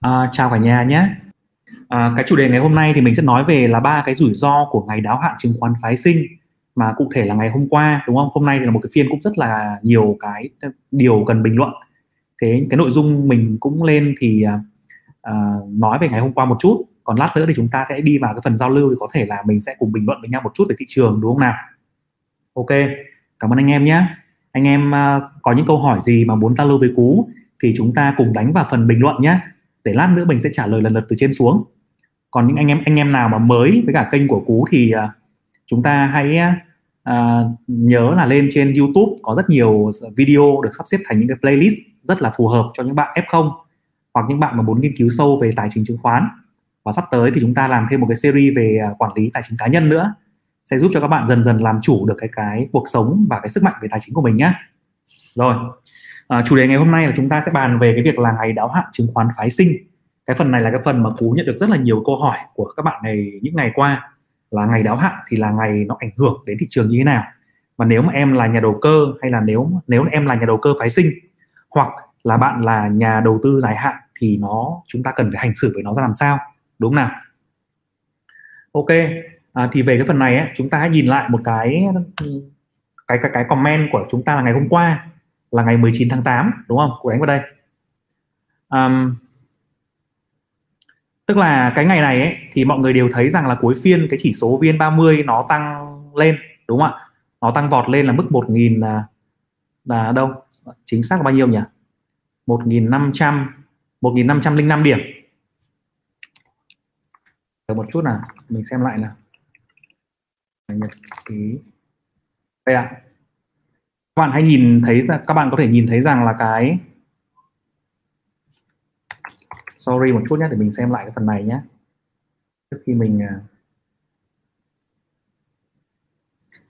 À, chào cả nhà nhé. À, cái chủ đề ngày hôm nay thì mình sẽ nói về là ba cái rủi ro của ngày đáo hạn chứng khoán phái sinh mà cụ thể là ngày hôm qua đúng không? Hôm nay thì là một cái phiên cũng rất là nhiều cái điều cần bình luận. Thế cái nội dung mình cũng lên thì à, à nói về ngày hôm qua một chút. Còn lát nữa thì chúng ta sẽ đi vào cái phần giao lưu thì có thể là mình sẽ cùng bình luận với nhau một chút về thị trường đúng không nào? Ok, cảm ơn anh em nhé. Anh em uh, có những câu hỏi gì mà muốn giao lưu với Cú thì chúng ta cùng đánh vào phần bình luận nhé để lát nữa mình sẽ trả lời lần lượt từ trên xuống. Còn những anh em anh em nào mà mới với cả kênh của cú thì uh, chúng ta hãy uh, nhớ là lên trên YouTube có rất nhiều video được sắp xếp thành những cái playlist rất là phù hợp cho những bạn F0 hoặc những bạn mà muốn nghiên cứu sâu về tài chính chứng khoán. Và sắp tới thì chúng ta làm thêm một cái series về à, quản lý tài chính cá nhân nữa sẽ giúp cho các bạn dần dần làm chủ được cái cái cuộc sống và cái sức mạnh về tài chính của mình nhé rồi À, chủ đề ngày hôm nay là chúng ta sẽ bàn về cái việc là ngày đáo hạn chứng khoán phái sinh. Cái phần này là cái phần mà cú nhận được rất là nhiều câu hỏi của các bạn này những ngày qua. Là ngày đáo hạn thì là ngày nó ảnh hưởng đến thị trường như thế nào. Và nếu mà em là nhà đầu cơ hay là nếu nếu em là nhà đầu cơ phái sinh hoặc là bạn là nhà đầu tư dài hạn thì nó chúng ta cần phải hành xử với nó ra làm sao? Đúng không nào? Ok. À, thì về cái phần này ấy, chúng ta hãy nhìn lại một cái cái cái cái comment của chúng ta là ngày hôm qua là ngày 19 tháng 8 đúng không? cụ đánh vào đây. Um, tức là cái ngày này ấy, thì mọi người đều thấy rằng là cuối phiên cái chỉ số VN30 nó tăng lên đúng không ạ? Nó tăng vọt lên là mức 1000 là là đâu? Chính xác là bao nhiêu nhỉ? 1500 1505 điểm. Để một chút nào, mình xem lại nào. Nhật ký. Đây ạ. À các bạn hãy nhìn thấy các bạn có thể nhìn thấy rằng là cái sorry một chút nhé, để mình xem lại cái phần này nhé. Trước khi mình à,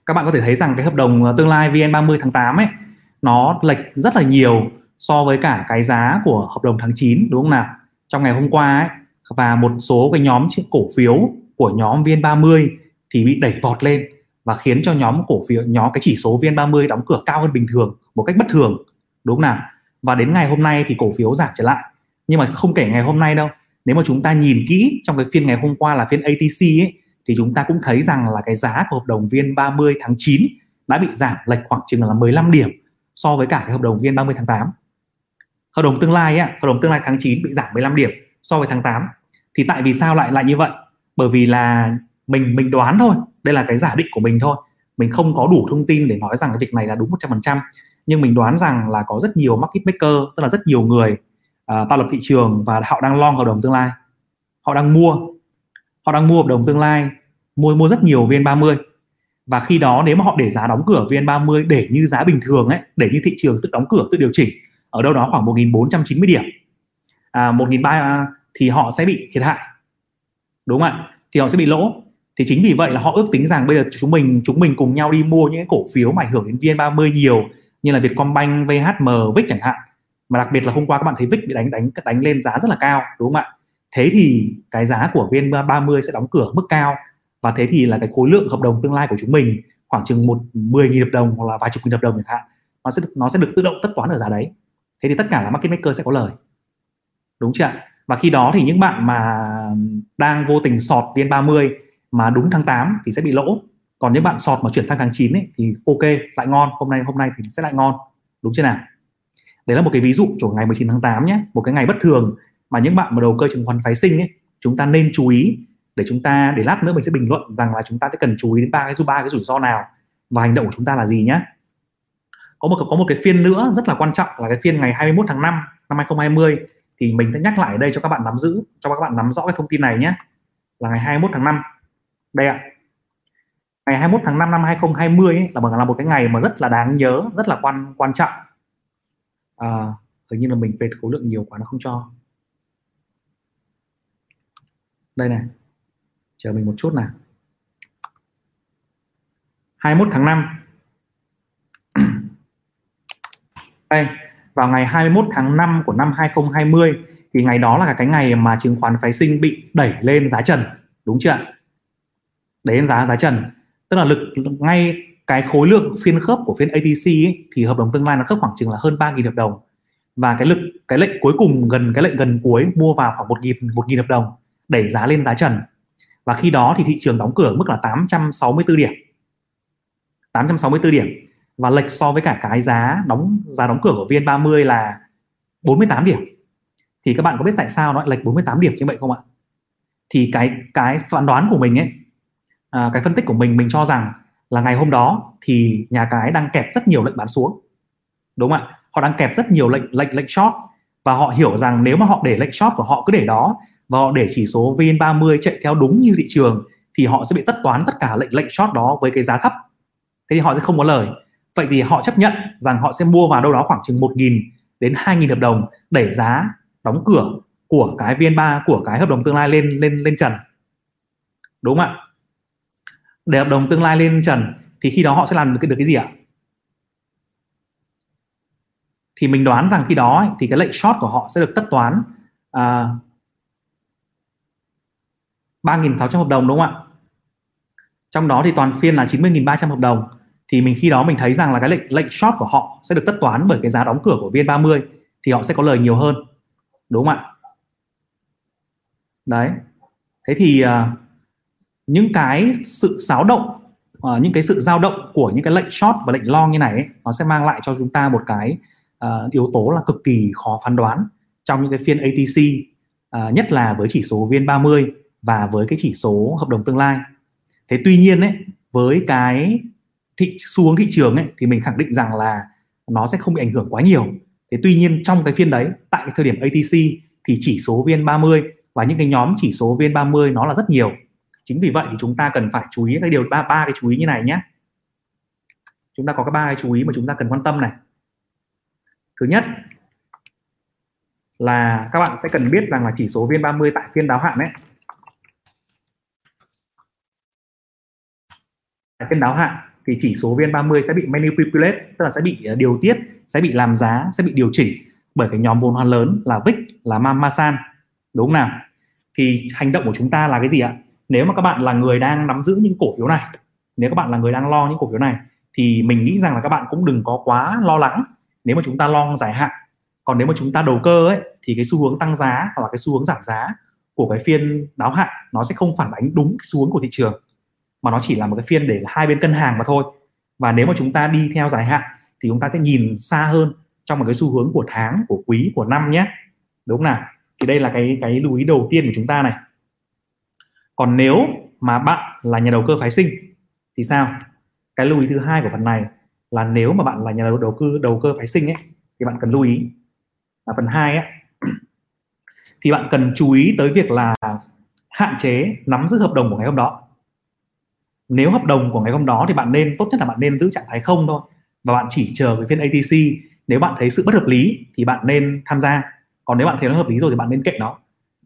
các bạn có thể thấy rằng cái hợp đồng à, tương lai VN30 tháng 8 ấy, nó lệch rất là nhiều so với cả cái giá của hợp đồng tháng 9 đúng không nào? Trong ngày hôm qua ấy, và một số cái nhóm cổ phiếu của nhóm VN30 thì bị đẩy vọt lên và khiến cho nhóm cổ phiếu, nhóm cái chỉ số VN30 đóng cửa cao hơn bình thường, một cách bất thường, đúng không nào? Và đến ngày hôm nay thì cổ phiếu giảm trở lại. Nhưng mà không kể ngày hôm nay đâu, nếu mà chúng ta nhìn kỹ trong cái phiên ngày hôm qua là phiên ATC ấy, thì chúng ta cũng thấy rằng là cái giá của hợp đồng VN30 tháng 9 đã bị giảm lệch khoảng chừng là 15 điểm so với cả cái hợp đồng VN30 tháng 8 hợp đồng tương lai ấy hợp đồng tương lai tháng 9 bị giảm 15 điểm so với tháng 8 thì tại vì sao lại lại như vậy? Bởi vì là mình mình đoán thôi. Đây là cái giả định của mình thôi. Mình không có đủ thông tin để nói rằng cái việc này là đúng 100% nhưng mình đoán rằng là có rất nhiều market maker tức là rất nhiều người uh, tạo lập thị trường và họ đang long hợp đồng tương lai. Họ đang mua. Họ đang mua hợp đồng tương lai mua mua rất nhiều VN30. Và khi đó nếu mà họ để giá đóng cửa VN30 để như giá bình thường ấy để như thị trường tự đóng cửa tự điều chỉnh ở đâu đó khoảng 1490 điểm à, 1300 thì họ sẽ bị thiệt hại. Đúng không ạ? Thì họ sẽ bị lỗ thì chính vì vậy là họ ước tính rằng bây giờ chúng mình chúng mình cùng nhau đi mua những cái cổ phiếu mà ảnh hưởng đến VN30 nhiều như là Vietcombank, VHM, VIX chẳng hạn. Mà đặc biệt là hôm qua các bạn thấy VIX bị đánh đánh đánh lên giá rất là cao đúng không ạ? Thế thì cái giá của VN30 sẽ đóng cửa mức cao và thế thì là cái khối lượng hợp đồng tương lai của chúng mình khoảng chừng một 10.000 hợp đồng hoặc là vài chục nghìn hợp đồng chẳng hạn nó sẽ nó sẽ được tự động tất toán ở giá đấy. Thế thì tất cả là market maker sẽ có lời. Đúng chưa ạ? Và khi đó thì những bạn mà đang vô tình sọt VN30 mà đúng tháng 8 thì sẽ bị lỗ. Còn những bạn sọt mà chuyển sang tháng 9 ấy, thì ok lại ngon. Hôm nay hôm nay thì sẽ lại ngon. Đúng chưa nào? Đấy là một cái ví dụ của ngày 19 tháng 8 nhé. Một cái ngày bất thường mà những bạn mà đầu cơ chứng khoán phái sinh ấy chúng ta nên chú ý để chúng ta để lát nữa mình sẽ bình luận rằng là chúng ta sẽ cần chú ý đến ba cái ba cái rủi ro nào. Và hành động của chúng ta là gì nhé có một có một cái phiên nữa rất là quan trọng là cái phiên ngày 21 tháng 5 năm 2020 thì mình sẽ nhắc lại ở đây cho các bạn nắm giữ cho các bạn nắm rõ cái thông tin này nhé. Là ngày 21 tháng 5 đây ạ. Ngày 21 tháng 5 năm 2020 ấy, là vâng, là một cái ngày mà rất là đáng nhớ rất là quan quan trọng. À, hình như là mình về khối lượng nhiều quá nó không cho. Đây này chờ mình một chút nào. 21 tháng 5 đây vào ngày 21 tháng 5 của năm 2020 thì ngày đó là cái ngày mà chứng khoán phái sinh bị đẩy lên giá trần đúng chưa ạ? Đến giá giá trần. Tức là lực ngay cái khối lượng phiên khớp của phiên ATC ấy, thì hợp đồng tương lai nó khớp khoảng chừng là hơn 3.000 hợp đồng. Và cái lực cái lệnh cuối cùng gần cái lệnh gần cuối mua vào khoảng một nghìn một nghìn hợp đồng đẩy giá lên giá trần. Và khi đó thì thị trường đóng cửa mức là 864 điểm. 864 điểm. Và lệch so với cả cái giá đóng giá đóng cửa của VN30 là 48 điểm. Thì các bạn có biết tại sao nó lại lệch 48 điểm như vậy không ạ? Thì cái cái phán đoán của mình ấy à, cái phân tích của mình mình cho rằng là ngày hôm đó thì nhà cái đang kẹp rất nhiều lệnh bán xuống. Đúng không ạ? Họ đang kẹp rất nhiều lệnh lệnh lệnh short. Và họ hiểu rằng nếu mà họ để lệnh short của họ cứ để đó và họ để chỉ số VN30 chạy theo đúng như thị trường thì họ sẽ bị tất toán tất cả lệnh lệnh short đó với cái giá thấp. Thế thì họ sẽ không có lời. Vậy thì họ chấp nhận rằng họ sẽ mua vào đâu đó khoảng chừng 1.000 đến 2.000 hợp đồng đẩy giá đóng cửa của cái VN3 của cái hợp đồng tương lai lên lên lên trần. Đúng không ạ? Để hợp đồng tương lai lên trần thì khi đó họ sẽ làm được cái được cái gì ạ? Thì mình đoán rằng khi đó thì cái lệnh short của họ sẽ được tất toán à, 3.600 hợp đồng đúng không ạ? Trong đó thì toàn phiên là 90.300 hợp đồng. Thì mình khi đó mình thấy rằng là cái lệnh lệnh short của họ sẽ được tất toán bởi cái giá đóng cửa của VN30 thì họ sẽ có lời nhiều hơn. Đúng không ạ? Đấy. Thế thì uh, những cái sự xáo động uh, những cái sự dao động của những cái lệnh short và lệnh long như này ấy, nó sẽ mang lại cho chúng ta một cái uh, yếu tố là cực kỳ khó phán đoán trong những cái phiên ATC uh, ờ, nhất là với chỉ số VN30 và với cái chỉ số hợp đồng tương lai. Thế tuy nhiên ấy với cái thị xu hướng thị trường ấy thì mình khẳng định rằng là nó sẽ không bị ảnh hưởng quá nhiều. Thế tuy nhiên trong cái phiên đấy tại cái thời điểm ATC thì chỉ số VN30 và những cái nhóm chỉ số VN30 nó là rất nhiều chính vì vậy thì chúng ta cần phải chú ý cái điều ba ba cái chú ý như này nhé. Chúng ta có cái ba cái chú ý mà chúng ta cần quan tâm này. Thứ nhất là các bạn sẽ cần biết rằng là chỉ số VN30 tại phiên đáo hạn ấy. Tại phiên đáo hạn thì chỉ số VN30 sẽ bị manipulate, tức là sẽ bị ờ, điều tiết, sẽ bị làm giá, sẽ bị điều chỉnh bởi cái nhóm vốn hóa lớn là VIX, là Masan đúng không nào? Thì hành động của chúng ta là cái gì ạ? Nếu mà các bạn là người đang nắm giữ những cổ phiếu này, nếu các bạn là người đang lo những cổ phiếu này, thì mình nghĩ rằng là các bạn cũng đừng có quá lo lắng. Nếu mà chúng ta lo dài hạn, còn nếu mà chúng ta đầu cơ ấy, thì cái xu hướng tăng giá hoặc là cái xu hướng giảm giá của cái phiên đáo hạn, nó sẽ không phản ánh đúng cái xu hướng của thị trường, mà nó chỉ là một cái phiên để hai bên cân hàng mà thôi. Và nếu mà chúng ta đi theo dài hạn, thì chúng ta sẽ nhìn xa hơn trong một cái xu hướng của tháng, của quý, của năm nhé. Đúng không nào? Thì đây là cái cái lưu ý đầu tiên của chúng ta này còn nếu mà bạn là nhà đầu cơ phái sinh, thì sao? Cái lưu ý thứ hai của phần này là nếu mà bạn là nhà đầu cơ đầu cơ phái sinh ấy, thì bạn cần lưu ý. Là phần hai ấy, thì bạn cần chú ý tới việc là hạn chế nắm giữ hợp đồng của ngày hôm đó. Nếu hợp đồng của ngày hôm đó thì bạn nên, tốt nhất là bạn nên giữ trạng thái không thôi. Và bạn chỉ chờ cái phiên ATC nếu bạn thấy sự bất hợp lý thì bạn nên tham gia. Còn nếu bạn thấy nó hợp lý rồi thì bạn nên kệ nó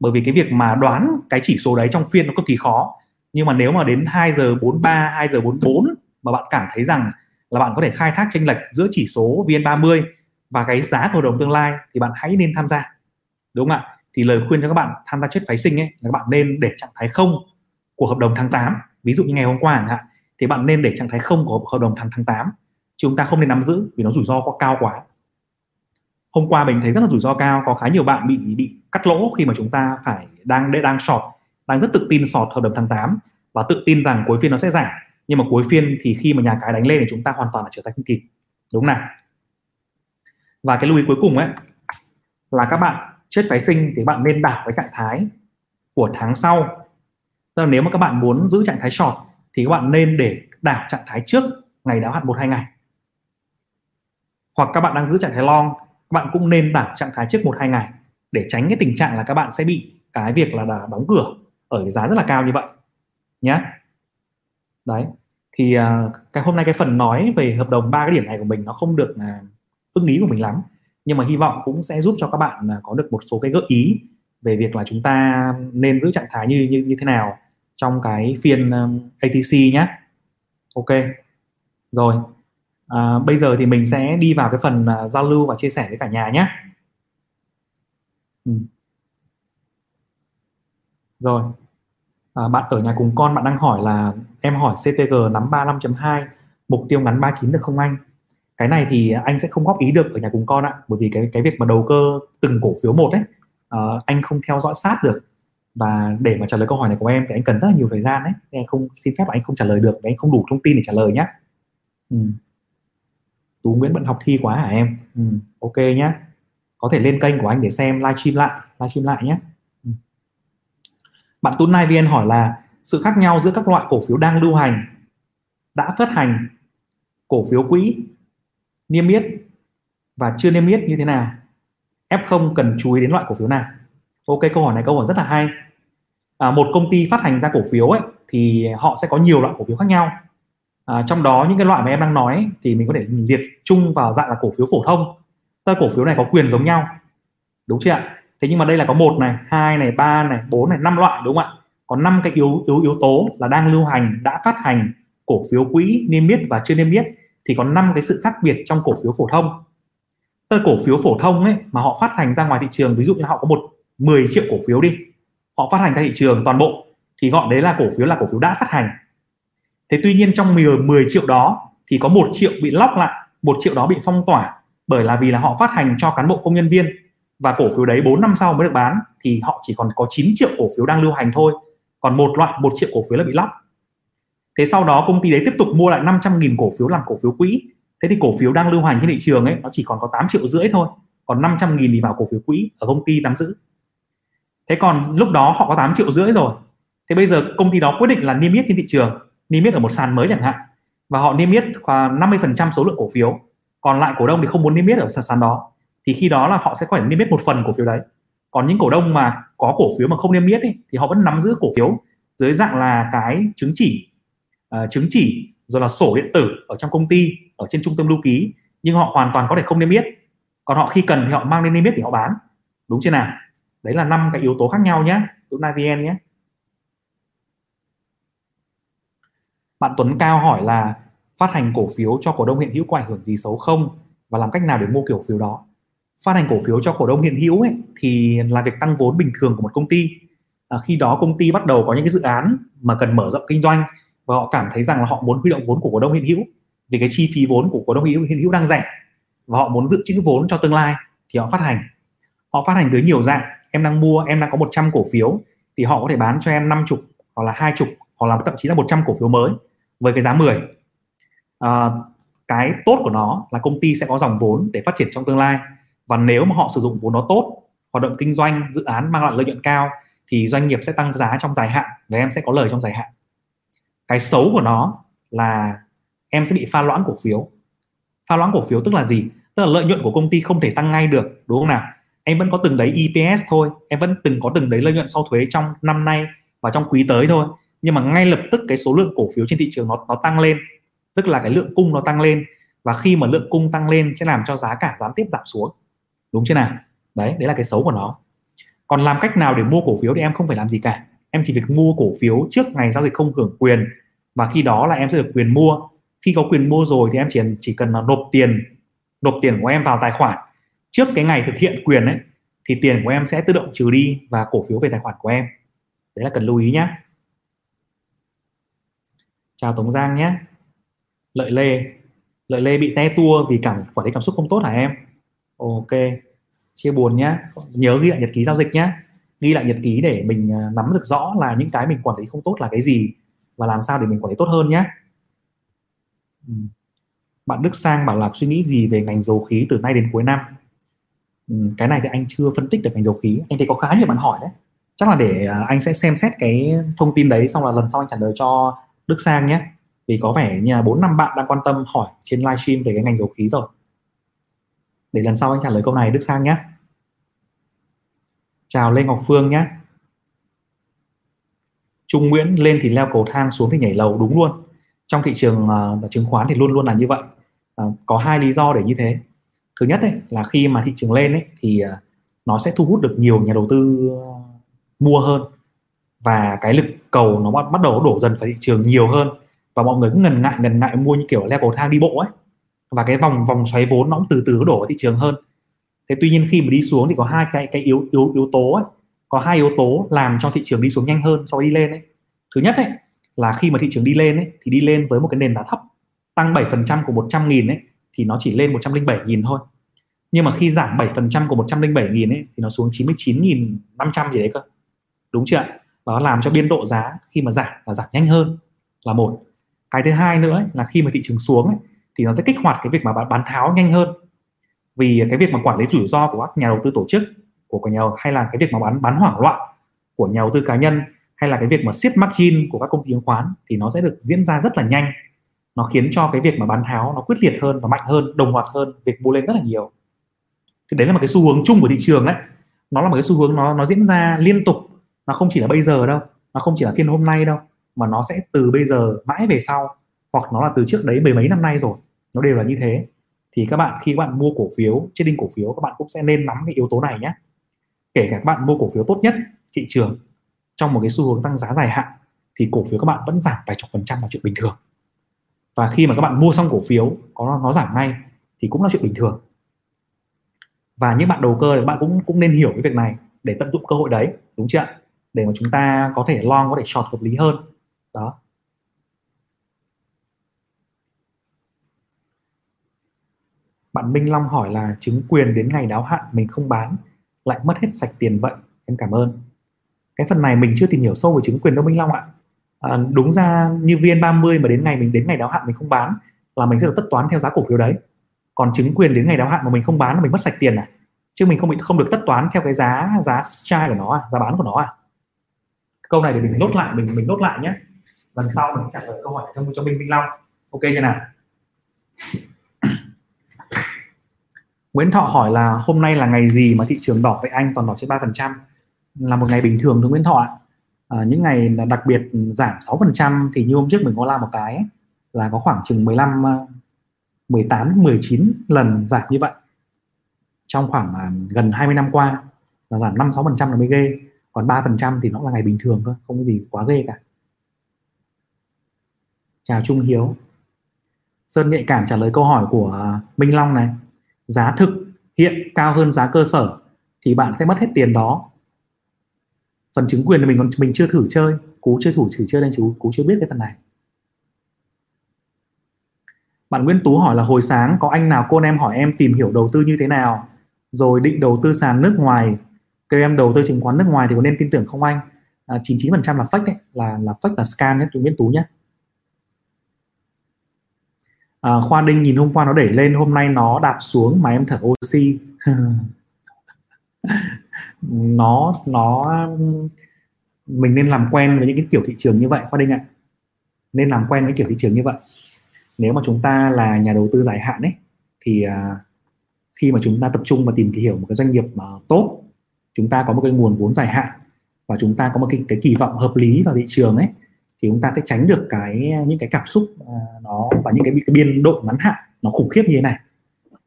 bởi vì cái việc mà đoán cái chỉ số đấy trong phiên nó cực kỳ khó. Nhưng mà nếu mà đến 2 giờ 43 2 giờ 44 mà bạn cảm thấy rằng là bạn có thể khai thác chênh lệch giữa chỉ số VN30 và cái giá của đồng tương lai thì bạn hãy nên tham gia. Đúng không ạ? Thì lời khuyên cho các bạn tham gia chết phái sinh ấy là các bạn nên để trạng thái không của hợp đồng tháng 8 ví dụ như ngày hôm qua chẳng hạn, thì bạn nên để trạng thái không của hợp đồng tháng tháng 8 chúng ta không nên nắm giữ vì nó rủi ro quá cao quá hôm qua mình thấy rất là rủi ro cao, có khá nhiều bạn bị bị cắt lỗ khi mà chúng ta phải đang đang short. Đang rất tự tin short hợp đồng tháng 8 và tự tin rằng cuối phiên nó sẽ giảm. Nhưng mà cuối phiên thì khi mà nhà cái đánh lên thì chúng ta hoàn toàn là trở tay không kịp. Đúng nào? Và cái lưu ý cuối cùng ấy, là các bạn chết phái sinh thì bạn nên đảo cái trạng thái của tháng sau. Tức là nếu mà các bạn muốn giữ trạng thái short thì các bạn nên để đảo trạng thái trước ngày đáo hạn một hai ngày. Hoặc các bạn đang giữ trạng thái long bạn cũng nên đảo trạng thái trước một hai ngày để tránh cái tình trạng là các bạn sẽ bị cái việc là đóng cửa ở cái giá rất là cao như vậy nhé đấy thì uh, cái hôm nay cái phần nói về hợp đồng ba cái điểm này của mình nó không được uh, ưng ý của mình lắm. Nhưng mà hy vọng cũng sẽ giúp cho các bạn uh, có được một số cái gợi ý về việc là chúng ta nên giữ trạng thái như như như thế nào trong cái phiên um, ATC nhé ok rồi à, bây giờ thì mình sẽ đi vào cái phần uh, giao lưu và chia sẻ với cả nhà nhé. Ừ. rồi. À, bạn ở nhà cùng con bạn đang hỏi là em hỏi CTG nắm 35.2 mục tiêu ngắn 39 được không anh? Cái này thì anh sẽ không góp ý được ở nhà cùng con ạ bởi vì cái cái việc mà đầu cơ từng cổ phiếu một ấy uh, anh không theo dõi sát được. Và để mà trả lời câu hỏi này của em thì anh cần rất là nhiều thời gian đấy nên anh không xin phép anh không trả lời được anh không đủ thông tin để trả lời nhé ừ tú nguyễn bận học thi quá hả em? Ừ. ok nhé có thể lên kênh của anh để xem livestream lại livestream lại nhé ừ. bạn tú nai vn hỏi là sự khác nhau giữa các loại cổ phiếu đang lưu hành đã phát hành cổ phiếu quỹ niêm yết và chưa niêm yết như thế nào? F0 cần chú ý đến loại cổ phiếu nào? Ok câu hỏi này câu hỏi rất là hay. À, một công ty phát hành ra cổ phiếu ấy thì họ sẽ có nhiều loại cổ phiếu khác nhau à, trong đó những cái loại mà em đang nói thì mình có thể liệt chung vào dạng là cổ phiếu phổ thông. Tức cổ phiếu này có quyền giống nhau. Đúng chưa ạ? Thế nhưng mà đây là có một này hai này ba này bốn này năm loại đúng không ạ? Có năm cái yếu yếu yếu tố là đang lưu hành đã phát hành cổ phiếu quỹ niêm yết và chưa niêm yết thì có năm cái sự khác biệt trong cổ phiếu phổ thông. Tức cổ phiếu phổ thông ấy mà họ phát hành ra ngoài thị trường ví dụ như họ có một 10 triệu cổ phiếu đi họ phát hành ra thị trường toàn bộ thì gọi đấy là cổ phiếu là cổ phiếu đã phát hành thế tuy nhiên trong 10, 10 triệu đó thì có một triệu bị lóc lại một triệu đó bị phong tỏa bởi là vì là họ phát hành cho cán bộ công nhân viên. Và cổ phiếu đấy 4 năm sau mới được bán thì họ chỉ còn có 9 triệu cổ phiếu đang lưu hành thôi. Còn một loại một triệu cổ phiếu là bị lóc thế sau đó công ty đấy tiếp tục mua lại 500.000 cổ phiếu làm cổ phiếu quỹ. Thế thì cổ phiếu đang lưu hành trên thị trường ấy nó chỉ còn có 8 triệu rưỡi thôi còn 500.000 thì vào cổ phiếu quỹ ở công ty nắm giữ. Thế còn lúc đó họ có 8 triệu rưỡi rồi. Thế bây giờ công ty đó quyết định là niêm yết trên thị trường niêm yết ở một sàn mới chẳng hạn và họ niêm yết khoảng 50% số lượng cổ phiếu. Còn lại cổ đông thì không muốn niêm yết ở sàn đó. Thì khi đó là họ sẽ phải niêm yết một phần cổ phiếu đấy. Còn những cổ đông mà có cổ phiếu mà không niêm yết ấy, thì họ vẫn nắm giữ cổ phiếu dưới dạng là cái chứng chỉ uh, chứng chỉ rồi là sổ điện tử ở trong công ty ở trên trung tâm lưu ký. Nhưng họ hoàn toàn có thể không niêm yết. Còn họ khi cần thì họ mang lên niêm yết để họ bán. Đúng chưa nào? Đấy là năm cái yếu tố khác nhau nhé Tuấn VN nhé. Bạn Tuấn Cao hỏi là phát hành cổ phiếu cho cổ đông hiện hữu có ảnh hưởng gì xấu không và làm cách nào để mua cổ phiếu đó? Phát hành cổ phiếu cho cổ đông hiện hữu ấy, thì là việc tăng vốn bình thường của một công ty. À, khi đó công ty bắt đầu có những cái dự án mà cần mở rộng kinh doanh và họ cảm thấy rằng là họ muốn huy động vốn của cổ đông hiện hữu vì cái chi phí vốn của cổ đông hiện hữu đang rẻ và họ muốn dự trữ vốn cho tương lai thì họ phát hành. Họ phát hành dưới nhiều dạng. Em đang mua em đang có 100 cổ phiếu thì họ có thể bán cho em 50 hoặc là hai chục hoặc là thậm chí là 100 cổ phiếu mới với cái giá 10 à, ờ, cái tốt của nó là công ty sẽ có dòng vốn để phát triển trong tương lai. Và nếu mà họ sử dụng vốn nó tốt hoạt động kinh doanh dự án mang lại lợi nhuận cao thì doanh nghiệp sẽ tăng giá trong dài hạn và em sẽ có lời trong dài hạn. Cái xấu của nó là em sẽ bị pha loãng cổ phiếu. Pha loãng cổ phiếu tức là gì? Tức là lợi nhuận của công ty không thể tăng ngay được đúng không nào? Em vẫn có từng đấy EPS thôi em vẫn từng có từng đấy lợi nhuận sau thuế trong năm nay và trong quý tới thôi nhưng mà ngay lập tức cái số lượng cổ phiếu trên thị trường nó nó tăng lên. Tức là cái lượng cung nó tăng lên. Và khi mà lượng cung tăng lên sẽ làm cho giá cả gián tiếp giảm xuống. Đúng chưa nào? Đấy đấy là cái xấu của nó. Còn làm cách nào để mua cổ phiếu thì em không phải làm gì cả. Em chỉ việc mua cổ phiếu trước ngày giao dịch không hưởng quyền. Và khi đó là em sẽ được quyền mua. Khi có quyền mua rồi thì em chỉ chỉ cần là nộp tiền nộp tiền của em vào tài khoản. Trước cái ngày thực hiện quyền ấy, thì tiền của em sẽ tự động trừ đi và cổ phiếu về tài khoản của em. Đấy là cần lưu ý nhé chào Tống Giang nhé. Lợi Lê. Lợi Lê bị te tua vì cảm quản lý cảm xúc không tốt hả em? Ok. Chia buồn nhé nhớ ghi lại nhật ký giao dịch nhé ghi lại nhật ký để mình à, nắm được rõ là những cái mình quản lý không tốt là cái gì và làm sao để mình quản lý tốt hơn nhé ừ. bạn Đức Sang bảo là suy nghĩ gì về ngành dầu khí từ nay đến cuối năm? Ừ, cái này thì anh chưa phân tích được ngành dầu khí. Anh thấy có khá nhiều bạn hỏi đấy. Chắc là để à, anh sẽ xem xét cái thông tin đấy, xong là lần sau anh trả lời cho Đức Sang nhé. Vì có vẻ như là bốn năm bạn đang quan tâm hỏi trên livestream về cái ngành dầu khí rồi. Để lần sau anh trả lời câu này Đức Sang nhé. Chào Lê Ngọc Phương nhé. Trung Nguyễn lên thì leo cầu thang xuống thì nhảy lầu đúng luôn. Trong thị trường uh, chứng khoán thì luôn luôn là như vậy. Uh, có hai lý do để như thế. Thứ nhất ấy, là khi mà thị trường lên ấy, thì uh, nó sẽ thu hút được nhiều nhà đầu tư uh, mua hơn và cái lực cầu nó bắt, bắt đầu đổ dần vào thị trường nhiều hơn. Và mọi người cũng ngần ngại ngần ngại mua như kiểu leo cầu thang đi bộ ấy. Và cái vòng vòng xoáy vốn nó cũng từ từ đổ vào thị trường hơn. Thế tuy nhiên khi mà đi xuống thì có hai cái cái yếu yếu yếu tố ấy. Có hai yếu tố làm cho thị trường đi xuống nhanh hơn so với đi lên ấy. Thứ nhất ấy là khi mà thị trường đi lên ấy thì đi lên với một cái nền giá thấp tăng 7% của 100 nghìn ấy thì nó chỉ lên 107.000 thôi. Nhưng mà khi giảm 7% của 107.000 ấy thì nó xuống 99.500 gì đấy cơ. Đúng chưa ạ? Nó làm cho biên độ giá khi mà giảm là giảm nhanh hơn là một. Cái thứ hai nữa ấy, là khi mà thị trường xuống ấy, thì nó sẽ kích hoạt cái việc mà bán tháo nhanh hơn. Vì cái việc mà quản lý rủi ro của các nhà đầu tư tổ chức của nhà hay là cái việc mà bán bán hoảng loạn của nhà đầu tư cá nhân hay là cái việc mà siết margin của các công ty chứng khoán thì nó sẽ được diễn ra rất là nhanh. Nó khiến cho cái việc mà bán tháo nó quyết liệt hơn và mạnh hơn đồng loạt hơn việc mua lên rất là nhiều. Thì đấy là một cái xu hướng chung của thị trường đấy. Nó là một cái xu hướng nó nó diễn ra liên tục nó không chỉ là bây giờ đâu, nó không chỉ là phiên hôm nay đâu, mà nó sẽ từ bây giờ mãi về sau, hoặc nó là từ trước đấy mười mấy năm nay rồi. Nó đều là như thế. Thì các bạn, khi các bạn mua cổ phiếu trên đinh cổ phiếu, các bạn cũng sẽ nên nắm cái yếu tố này nhé. Kể cả các bạn mua cổ phiếu tốt nhất thị trường trong một cái xu hướng tăng giá dài hạn, thì cổ phiếu các bạn vẫn giảm vài chục phần trăm là chuyện bình thường. Và khi mà các bạn mua xong cổ phiếu, có nó giảm ngay, thì cũng là chuyện bình thường. Và những bạn đầu cơ thì bạn cũng cũng nên hiểu cái việc này để tận dụng cơ hội đấy, đúng chưa để mà chúng ta có thể long có thể short hợp lý hơn. Đó. Bạn Minh Long hỏi là chứng quyền đến ngày đáo hạn mình không bán lại mất hết sạch tiền vậy em cảm ơn. Cái phần này mình chưa tìm hiểu sâu về chứng quyền đâu Minh Long ạ. À, đúng ra như viên 30 mà đến ngày mình đến ngày đáo hạn mình không bán là mình sẽ được tất toán theo giá cổ phiếu đấy. Còn chứng quyền đến ngày đáo hạn mà mình không bán là mình mất sạch tiền à? Chứ mình không bị không được tất toán theo cái giá giá strike của nó à giá bán của nó à? Câu này để mình nốt lại mình mình nốt lại nhé. Lần sau mình trả lời câu hỏi cho cho Minh Minh Long. Ok chưa nào? Nguyễn Thọ hỏi là hôm nay là ngày gì mà thị trường đỏ vậy anh toàn đỏ trên 3% là một ngày bình thường thôi Nguyễn Thọ ạ? À, những ngày đặc biệt giảm 6% thì như hôm trước mình có làm một cái ấy, là có khoảng chừng 15 18 19 lần giảm như vậy. Trong khoảng à, gần 20 năm qua là giảm 5 6% là mới ghê còn 3% thì nó là ngày bình thường thôi, không có gì quá ghê cả. Chào Trung Hiếu. Sơn nhạy cảm trả lời câu hỏi của Minh Long này. Giá thực hiện cao hơn giá cơ sở thì bạn sẽ mất hết tiền đó. Phần chứng quyền thì mình còn, mình chưa thử chơi. Cú chưa thử thử chơi nên chú, cú chưa biết cái phần này. Bạn Nguyễn Tú hỏi là hồi sáng có anh nào cô em hỏi em tìm hiểu đầu tư như thế nào, rồi định đầu tư sàn nước ngoài kêu em đầu tư chứng khoán nước ngoài thì có nên tin tưởng không anh? À, 99% là fake đấy là là fake là scam nhé Nguyễn Tú nhé à, khoa đinh nhìn hôm qua nó đẩy lên hôm nay nó đạp xuống mà em thở oxy. Nó nó mình nên làm quen với những cái kiểu thị trường như vậy khoa đinh ạ. Nên làm quen với kiểu thị trường như vậy. Nếu mà chúng ta là nhà đầu tư dài hạn ấy thì à, khi mà chúng ta tập trung và tìm hiểu một cái doanh nghiệp mà tốt chúng ta có một cái nguồn vốn dài hạn và chúng ta có một cái cái kỳ vọng hợp lý vào thị trường ấy thì chúng ta sẽ tránh được cái những cái cảm xúc uh, nó và những cái, cái biên độ ngắn hạn nó khủng khiếp như thế này.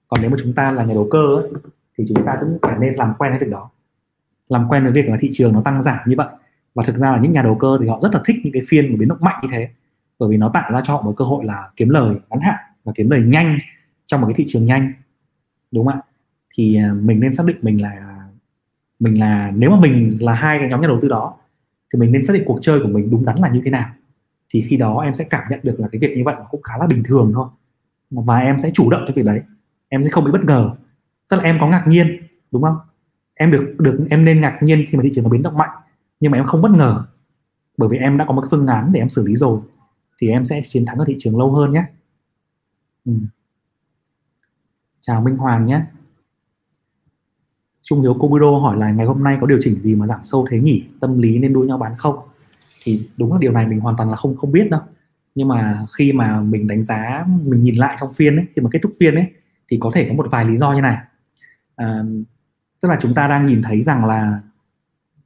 Còn nếu mà chúng ta là nhà đầu cơ ấy, thì chúng ta cũng phải nên làm quen với việc đó. Làm quen với việc là thị trường nó tăng giảm như vậy. Và thực ra là những nhà đầu cơ thì họ rất là thích những cái phiên mà biến động mạnh như thế bởi vì nó tạo ra cho họ một cơ hội là kiếm lời ngắn hạn và kiếm lời nhanh trong một cái thị trường nhanh. Đúng không ạ? Thì à, mình nên xác định mình là mình là, nếu mà mình là hai cái nhóm nhà đầu tư đó, thì mình nên xác định cuộc chơi của mình đúng đắn là như thế nào. Thì khi đó em sẽ cảm nhận được là cái việc như vậy cũng khá là bình thường thôi. Và em sẽ chủ động cho việc đấy. Em sẽ không bị bất ngờ. Tức là em có ngạc nhiên, đúng không? Em được được, em nên ngạc nhiên khi mà thị trường nó biến động mạnh, nhưng mà em không bất ngờ. Bởi vì em đã có một cái phương án để em xử lý rồi, thì em sẽ chiến thắng ở thị trường lâu hơn nhé. Ừ. chào Minh Hoàng nhé. Trung Hiếu Kobudo hỏi là ngày hôm nay có điều chỉnh gì mà giảm sâu thế nhỉ? Tâm lý nên đua nhau bán không? Thì đúng là điều này mình hoàn toàn là không không biết đâu. Nhưng mà khi mà mình đánh giá mình nhìn lại trong phiên ấy khi mà kết thúc phiên ấy thì có thể có một vài lý do như này. À, tức là chúng ta đang nhìn thấy rằng là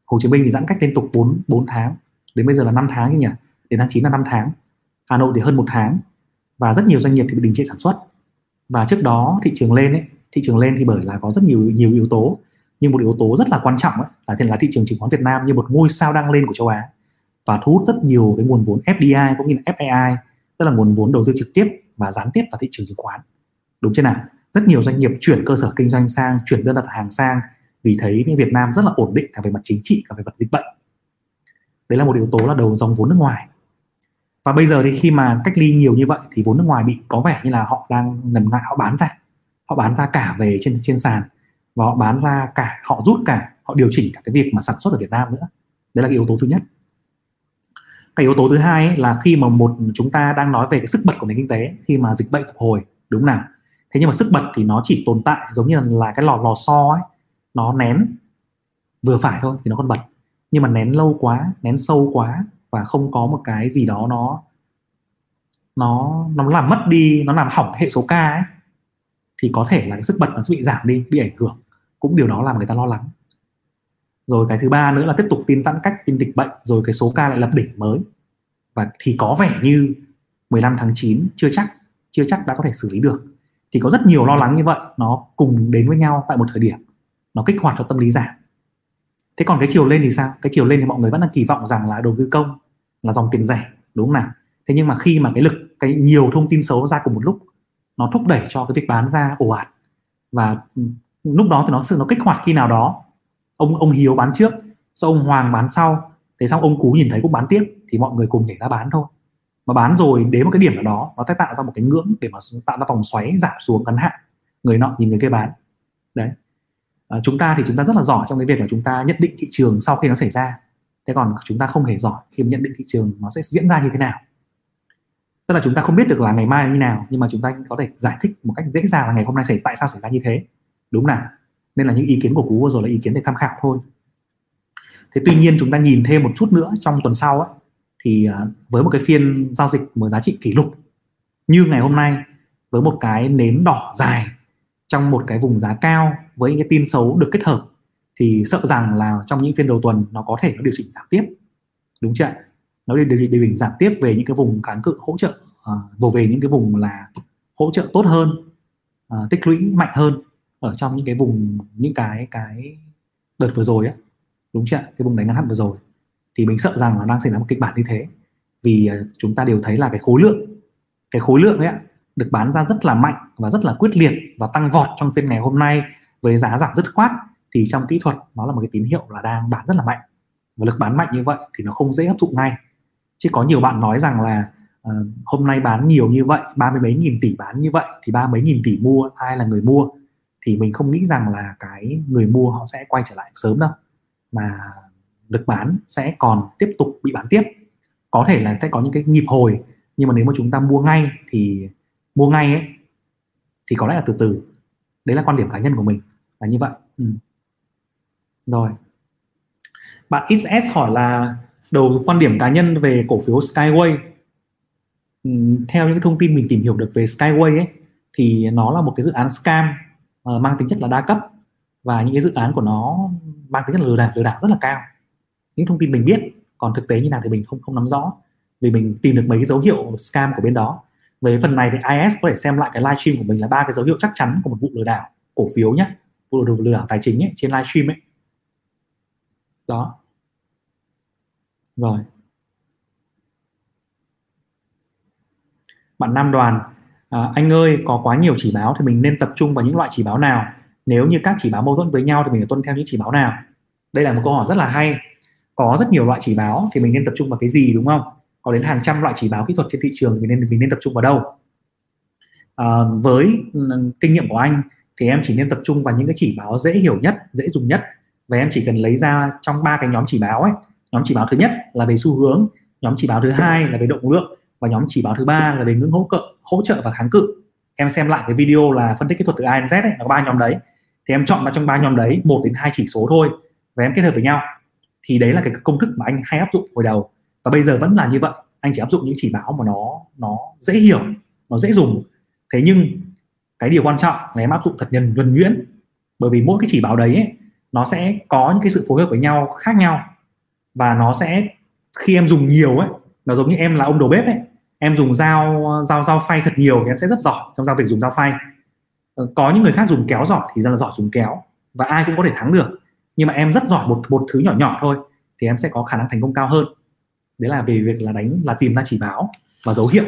Hồ Chí Minh thì giãn cách liên tục 4, 4 tháng. Đến bây giờ là 5 tháng nhỉ? Đến tháng 9 là 5 tháng. Hà Nội thì hơn một tháng. Và rất nhiều doanh nghiệp thì bị đình trệ sản xuất. Và trước đó thị trường lên ấy thị trường lên thì bởi là có rất nhiều nhiều yếu tố nhưng một yếu tố rất là quan trọng ấy, là là thị trường chứng khoán Việt Nam như một ngôi sao đang lên của châu Á và thu hút rất nhiều cái nguồn vốn FDI cũng như là FAI tức là nguồn vốn đầu tư trực tiếp và gián tiếp vào thị trường chứng khoán. Đúng chưa nào? Rất nhiều doanh nghiệp chuyển cơ sở kinh doanh sang chuyển đơn đặt hàng sang vì thấy Việt Nam rất là ổn định cả về mặt chính trị cả về mặt dịch bệnh. Đấy là một yếu tố là đầu dòng vốn nước ngoài. Và bây giờ thì khi mà cách ly nhiều như vậy thì vốn nước ngoài bị có vẻ như là họ đang ngần ngại họ bán ra. Họ bán ra cả về trên trên sàn và họ bán ra cả, họ rút cả, họ điều chỉnh cả cái việc mà sản xuất ở Việt Nam nữa. Đấy là cái yếu tố thứ nhất. Cái yếu tố thứ hai ấy là khi mà một chúng ta đang nói về cái sức bật của nền kinh tế, khi mà dịch bệnh phục hồi, đúng nào? Thế nhưng mà sức bật thì nó chỉ tồn tại giống như là cái lò lò xo ấy. Nó nén, vừa phải thôi thì nó còn bật. Nhưng mà nén lâu quá, nén sâu quá và không có một cái gì đó nó nó nó làm mất đi, nó làm hỏng hệ số ca ấy, thì có thể là cái sức bật nó sẽ bị giảm đi, bị ảnh hưởng cũng điều đó làm người ta lo lắng. Rồi cái thứ ba nữa là tiếp tục tin giãn cách tin dịch bệnh, rồi cái số ca lại lập đỉnh mới. Và thì có vẻ như 15 tháng 9 chưa chắc chưa chắc đã có thể xử lý được. Thì có rất nhiều lo lắng như vậy, nó cùng đến với nhau tại một thời điểm. Nó kích hoạt cho tâm lý giảm. Thế còn cái chiều lên thì sao? Cái chiều lên thì mọi người vẫn đang kỳ vọng rằng là đầu tư công là dòng tiền rẻ, đúng không nào? Thế nhưng mà khi mà cái lực, cái nhiều thông tin xấu ra cùng một lúc, nó thúc đẩy cho cái việc bán ra ồ ạt. Và ừ, lúc đó thì nó sự nó kích hoạt khi nào đó. Ông ông hiếu bán trước sau ông hoàng bán sau thế xong ông cú nhìn thấy cũng bán tiếp thì mọi người cùng nhảy ra bán thôi. Mà bán rồi đến một cái điểm nào đó nó sẽ tạo ra một cái ngưỡng để mà tạo ra vòng xoáy giảm xuống ngắn hạn. Người nọ nhìn người kia bán. Đấy. À, chúng ta thì chúng ta rất là giỏi trong cái việc là chúng ta nhận định thị trường sau khi nó xảy ra. Thế còn chúng ta không hề giỏi khi nhận định thị trường nó sẽ diễn ra như thế nào. Tức là chúng ta không biết được là ngày mai như nào nhưng mà chúng ta có thể giải thích một cách dễ dàng là ngày hôm nay xảy tại sao xảy ra như thế đúng nào. Nên là những ý kiến của cú vừa rồi là ý kiến để tham khảo thôi. Thế tuy nhiên chúng ta nhìn thêm một chút nữa trong tuần sau ấy, thì à, với một cái phiên giao dịch mở giá trị kỷ lục như ngày hôm nay với một cái nến đỏ dài trong một cái vùng giá cao với những cái tin xấu được kết hợp thì sợ rằng là trong những phiên đầu tuần nó có thể nó điều chỉnh giảm tiếp. Đúng chưa nó điều, điều, điều chỉnh giảm tiếp về những cái vùng kháng cự hỗ trợ uh, về những cái vùng là hỗ trợ tốt hơn à, tích lũy mạnh hơn ở trong những cái vùng những cái cái đợt vừa rồi á đúng chưa cái vùng đánh ngắn hạn vừa rồi. Thì mình sợ rằng nó đang xảy ra một kịch bản như thế. Vì à, chúng ta đều thấy là cái khối lượng cái khối lượng ấy được bán ra rất là mạnh và rất là quyết liệt và tăng vọt trong phiên ngày hôm nay với giá giảm dứt khoát. Thì trong kỹ thuật nó là một cái tín hiệu là đang bán rất là mạnh. Và lực bán mạnh như vậy thì nó không dễ hấp thụ ngay. Chứ có nhiều bạn nói rằng là uh, hôm nay bán nhiều như vậy ba mươi mấy nghìn tỷ bán như vậy thì ba mấy nghìn tỷ mua ai là người mua? Thì mình không nghĩ rằng là cái người mua họ sẽ quay trở lại sớm đâu. Mà lực bán sẽ còn tiếp tục bị bán tiếp. Có thể là sẽ có những cái nhịp hồi nhưng mà nếu mà chúng ta mua ngay thì mua ngay ấy thì có lẽ là từ từ. Đấy là quan điểm cá nhân của mình là như vậy. Ừ. rồi. Bạn XS hỏi là đầu quan điểm cá nhân về cổ phiếu Skyway. Ừ, theo những thông tin mình tìm hiểu được về Skyway ấy thì nó là một cái dự án scam uh, mang tính chất là đa cấp. Và những cái dự án của nó mang tính chất là lừa đảo lừa đảo rất là cao. Những thông tin mình biết còn thực tế như nào thì mình không không nắm rõ. Vì mình tìm được mấy cái dấu hiệu scam của bên đó. Về phần này thì IS có thể xem lại cái livestream của mình là ba cái dấu hiệu chắc chắn của một vụ lừa đảo cổ phiếu nhé vụ lừa đảo tài chính ấy, trên livestream ấy. Đó. Rồi. Bạn Nam Đoàn à, anh ơi có quá nhiều chỉ báo thì mình nên tập trung vào những loại chỉ báo nào nếu như các chỉ báo mâu thuẫn với nhau thì mình phải tuân theo những chỉ báo nào đây là một câu hỏi rất là hay có rất nhiều loại chỉ báo thì mình nên tập trung vào cái gì đúng không có đến hàng trăm loại chỉ báo kỹ thuật trên thị trường thì mình nên mình nên tập trung vào đâu à, với kinh nghiệm của anh thì em chỉ nên tập trung vào những cái chỉ báo dễ hiểu nhất dễ dùng nhất và em chỉ cần lấy ra trong ba cái nhóm chỉ báo ấy nhóm chỉ báo thứ nhất là về xu hướng nhóm chỉ báo thứ hai là về động lượng và nhóm chỉ báo thứ ba là về ngưỡng hỗ trợ hỗ trợ và kháng cự. Em xem lại cái video là phân tích kỹ thuật từ A đến Z ấy, là ba nhóm đấy. Thì em chọn vào trong ba nhóm đấy một đến hai chỉ số thôi và em kết hợp với nhau. Thì đấy là cái công thức mà anh hay áp dụng hồi đầu. Và bây giờ vẫn là như vậy anh chỉ áp dụng những chỉ báo mà nó nó dễ hiểu nó dễ dùng. Thế nhưng cái điều quan trọng là em áp dụng thật nhân nhuần nhuyễn. Bởi vì mỗi cái chỉ báo đấy ấy, nó sẽ có những cái sự phối hợp với nhau khác nhau. Và nó sẽ khi em dùng nhiều ấy nó giống như em là ông đầu bếp ấy em dùng dao dao dao phay thật nhiều thì em sẽ rất giỏi trong giao việc dùng dao phay. Ờ, có những người khác dùng kéo giỏi thì ra là giỏi dùng kéo và ai cũng có thể thắng được. Nhưng mà em rất giỏi một một thứ nhỏ nhỏ thôi thì em sẽ có khả năng thành công cao hơn. Đấy là về việc là đánh, là tìm ra chỉ báo và dấu hiệu.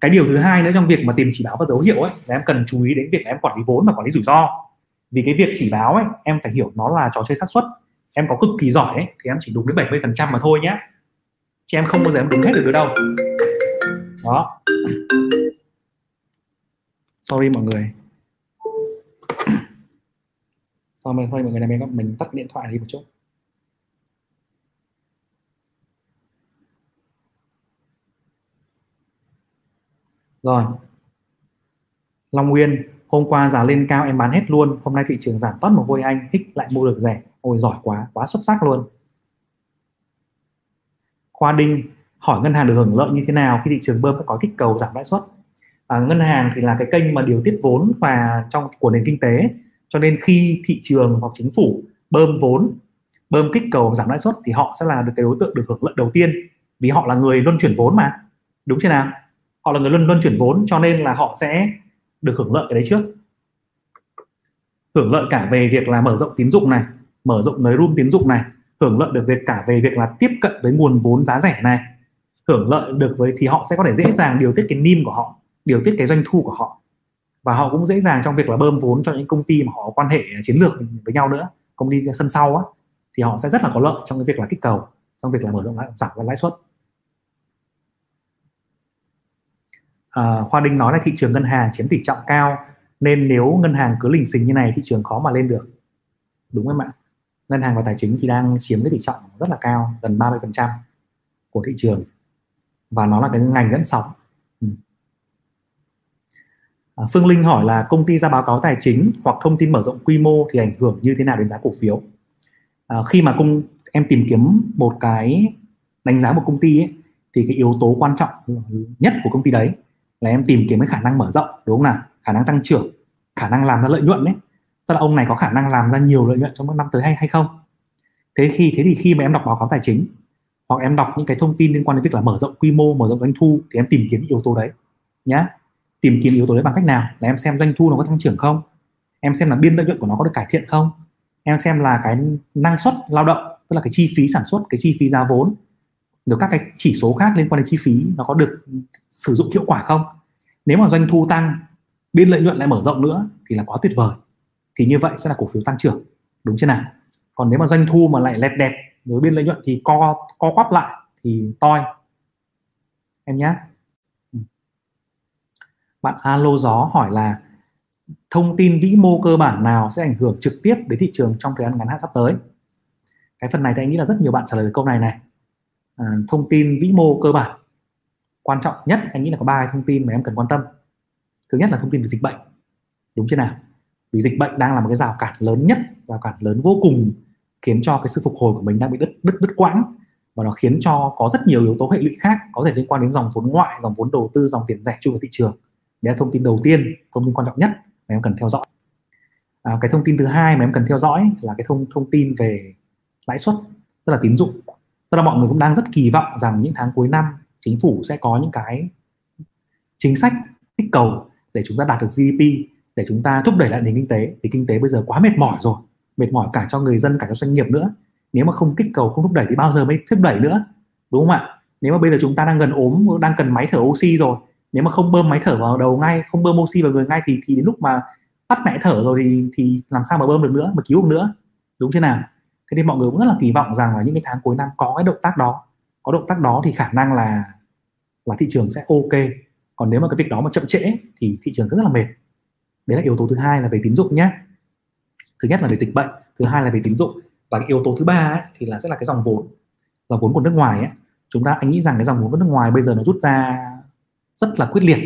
Cái điều thứ hai nữa trong việc mà tìm chỉ báo và dấu hiệu ấy là em cần chú ý đến việc là em quản lý vốn và quản lý rủi ro. Vì cái việc chỉ báo ấy, em phải hiểu nó là trò chơi xác suất. Em có cực kỳ giỏi ấy, thì em chỉ đúng đến 70% mà thôi nhé chị em không bao giờ em đúng hết được đâu đó. Sorry mọi người. Sau mình thôi mọi người này mình, mình tắt điện thoại đi một chút. Rồi. Long Nguyên hôm qua giá lên cao em bán hết luôn hôm nay thị trường giảm toát một hôi anh thích lại mua được rẻ. Ôi giỏi quá quá xuất sắc luôn. Khoa Đinh hỏi ngân hàng được hưởng lợi như thế nào khi thị trường bơm có kích cầu giảm lãi suất? À, ngân hàng thì là cái kênh mà điều tiết vốn và trong của nền kinh tế. Cho nên khi thị trường hoặc chính phủ bơm vốn bơm kích cầu giảm lãi suất thì họ sẽ là được cái đối tượng được hưởng lợi đầu tiên. Vì họ là người luân chuyển vốn mà. Đúng chưa nào? Họ là người luân luân chuyển vốn cho nên là họ sẽ được hưởng lợi cái đấy trước. Hưởng lợi cả về việc là mở rộng tín dụng này mở rộng nới room tín dụng này hưởng lợi được việc cả về việc là tiếp cận với nguồn vốn giá rẻ này hưởng lợi được với thì họ sẽ có thể dễ dàng điều tiết cái nim của họ điều tiết cái doanh thu của họ. Và họ cũng dễ dàng trong việc là bơm vốn cho những công ty mà họ có quan hệ chiến lược với nhau nữa công ty sân sau á thì họ sẽ rất là có lợi trong cái việc là kích cầu trong việc là mở rộng giảm giảm lãi suất. À, khoa đinh nói là thị trường ngân hàng chiếm tỷ trọng cao nên nếu ngân hàng cứ lình xình như này thị trường khó mà lên được. Đúng không ạ? Ngân hàng và tài chính thì đang chiếm cái tỷ trọng rất là cao gần 30% của thị trường và nó là cái ngành dẫn sóng ừ. à, Phương Linh hỏi là công ty ra báo cáo tài chính hoặc thông tin mở rộng quy mô thì ảnh hưởng như thế nào đến giá cổ phiếu? À, khi mà công em tìm kiếm một cái đánh giá một công ty ấy, thì cái yếu tố quan trọng nhất của công ty đấy là em tìm kiếm cái khả năng mở rộng đúng không nào? Khả năng tăng trưởng khả năng làm ra lợi nhuận đấy tức là ông này có khả năng làm ra nhiều lợi nhuận trong một năm tới hay hay không? Thế khi thế thì khi mà em đọc báo cáo tài chính hoặc em đọc những cái thông tin liên quan đến việc là mở rộng quy mô, mở rộng doanh thu thì em tìm kiếm yếu tố đấy, nhá. Tìm kiếm yếu tố đấy bằng cách nào? Là em xem doanh thu nó có tăng trưởng không? Em xem là biên lợi nhuận của nó có được cải thiện không? Em xem là cái năng suất lao động, tức là cái chi phí sản xuất, cái chi phí giá vốn, rồi các cái chỉ số khác liên quan đến chi phí nó có được sử dụng hiệu quả không? Nếu mà doanh thu tăng, biên lợi nhuận lại mở rộng nữa thì là quá tuyệt vời. Thì như vậy sẽ là cổ phiếu tăng trưởng. Đúng chưa nào? Còn nếu mà doanh thu mà lại lẹt đẹt rồi biên lợi nhuận thì co co quắp lại thì toi. Em nhé. Ừ. Bạn alo gió hỏi là thông tin vĩ mô cơ bản nào sẽ ảnh hưởng trực tiếp đến thị trường trong thời gian ngắn hạn sắp tới? Cái phần này thì anh nghĩ là rất nhiều bạn trả lời câu này này. À, thông tin vĩ mô cơ bản. Quan trọng nhất anh nghĩ là có ba thông tin mà em cần quan tâm. Thứ nhất là thông tin về dịch bệnh. Đúng chưa nào? Vì dịch bệnh đang là một cái rào cản lớn nhất rào cản lớn vô cùng khiến cho cái sự phục hồi của mình đang bị đứt đứt đứt quãng. Và nó khiến cho có rất nhiều yếu tố hệ lụy khác có thể liên quan đến dòng vốn ngoại dòng vốn đầu tư dòng tiền rẻ chui vào thị trường. Đấy là thông tin đầu tiên thông tin quan trọng nhất mà em cần theo dõi. À, cái thông tin thứ hai mà em cần theo dõi là cái thông thông tin về lãi suất tức là tín dụng. Tức là mọi người cũng đang rất kỳ vọng rằng những tháng cuối năm chính phủ sẽ có những cái chính sách kích cầu để chúng ta đạt được GDP để chúng ta thúc đẩy lại nền kinh tế. Thì kinh tế bây giờ quá mệt mỏi rồi mệt mỏi cả cho người dân, cả cho doanh nghiệp nữa. Nếu mà không kích cầu, không thúc đẩy thì bao giờ mới thúc đẩy nữa, đúng không ạ? Nếu mà bây giờ chúng ta đang gần ốm, đang cần máy thở oxy rồi, nếu mà không bơm máy thở vào đầu ngay, không bơm oxy vào người ngay thì thì đến lúc mà tắt mẹ thở rồi thì thì làm sao mà bơm được nữa, mà cứu được nữa, đúng thế nào? Thế nên mọi người cũng rất là kỳ vọng rằng là những cái tháng cuối năm có cái động tác đó. Có động tác đó thì khả năng là là thị trường sẽ ok. Còn nếu mà cái việc đó mà chậm trễ thì thị trường rất là mệt. Đấy là yếu tố thứ hai là về tín dụng nhé thứ nhất là về dịch bệnh thứ hai là về tín dụng. Và cái yếu tố thứ ba ấy, thì là sẽ là cái dòng vốn. Dòng vốn của nước ngoài ấy. chúng ta anh nghĩ rằng cái dòng vốn của nước ngoài bây giờ nó rút ra rất là quyết liệt.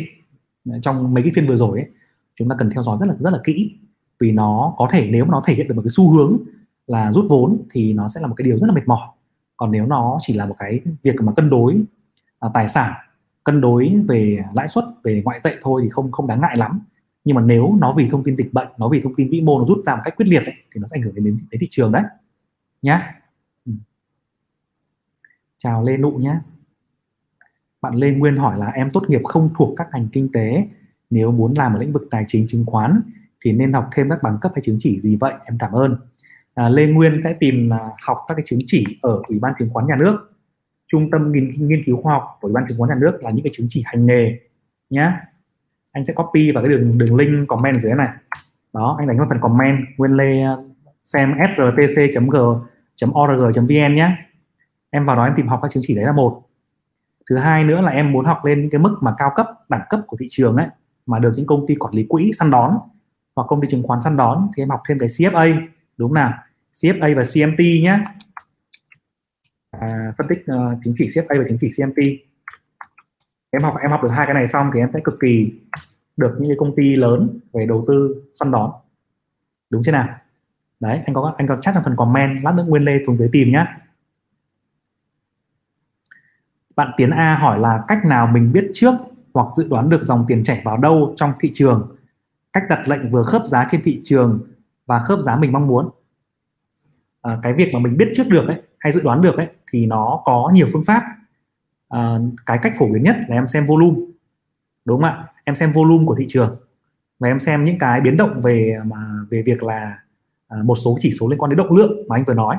Trong mấy cái phiên vừa rồi ấy, chúng ta cần theo dõi rất là rất là kỹ. Vì nó có thể nếu mà nó thể hiện được một cái xu hướng là rút vốn thì nó sẽ là một cái điều rất là mệt mỏi. Còn nếu nó chỉ là một cái việc mà cân đối à, tài sản cân đối về lãi suất về ngoại tệ thôi thì không không đáng ngại lắm nhưng mà nếu nó vì thông tin dịch bệnh nó vì thông tin vĩ mô nó rút ra một cách quyết liệt ấy, thì nó sẽ ảnh hưởng đến, đến, đến thị trường đấy. Nhá. Ừ. chào lê nụ nhé bạn lê nguyên hỏi là em tốt nghiệp không thuộc các ngành kinh tế nếu muốn làm ở lĩnh vực tài chính chứng khoán thì nên học thêm các bằng cấp hay chứng chỉ gì vậy? Em cảm ơn. À, lê nguyên sẽ tìm à, học các cái chứng chỉ ở ủy ban chứng khoán nhà nước trung tâm nghiên, nghiên cứu khoa học của ủy ban chứng khoán nhà nước là những cái chứng chỉ hành nghề nhá anh sẽ copy vào cái đường đường link comment dưới này. Đó anh đánh vào phần comment nguyên lê ờ, xem srtc.g.org.vn nhé em vào đó em tìm học các chứng chỉ đấy là một. Thứ hai nữa là em muốn học lên những cái mức mà cao cấp đẳng cấp của thị trường ấy mà được những công ty quản lý quỹ săn đón hoặc công ty chứng khoán săn đón thì em học thêm cái CFA đúng nào? CFA và CMT nhé à, phân tích uh, chứng chỉ CFA và chứng chỉ CMT em học em học được hai cái này xong thì em sẽ cực kỳ được những cái công ty lớn về đầu tư săn đón. Đúng chưa nào? Đấy anh có anh có chat trong phần comment lát nữa nguyên lê xuống tới tìm nhá. Bạn Tiến A hỏi là cách nào mình biết trước hoặc dự đoán được dòng tiền chảy vào đâu trong thị trường? Cách đặt lệnh vừa khớp giá trên thị trường và khớp giá mình mong muốn. À, cái việc mà mình biết trước được ấy hay dự đoán được ấy thì nó có nhiều phương pháp à, cái cách phổ biến nhất là em xem volume đúng không ạ? Em xem volume của thị trường và em xem những cái biến động về mà về việc là à, một số chỉ số liên quan đến động lượng mà anh vừa nói.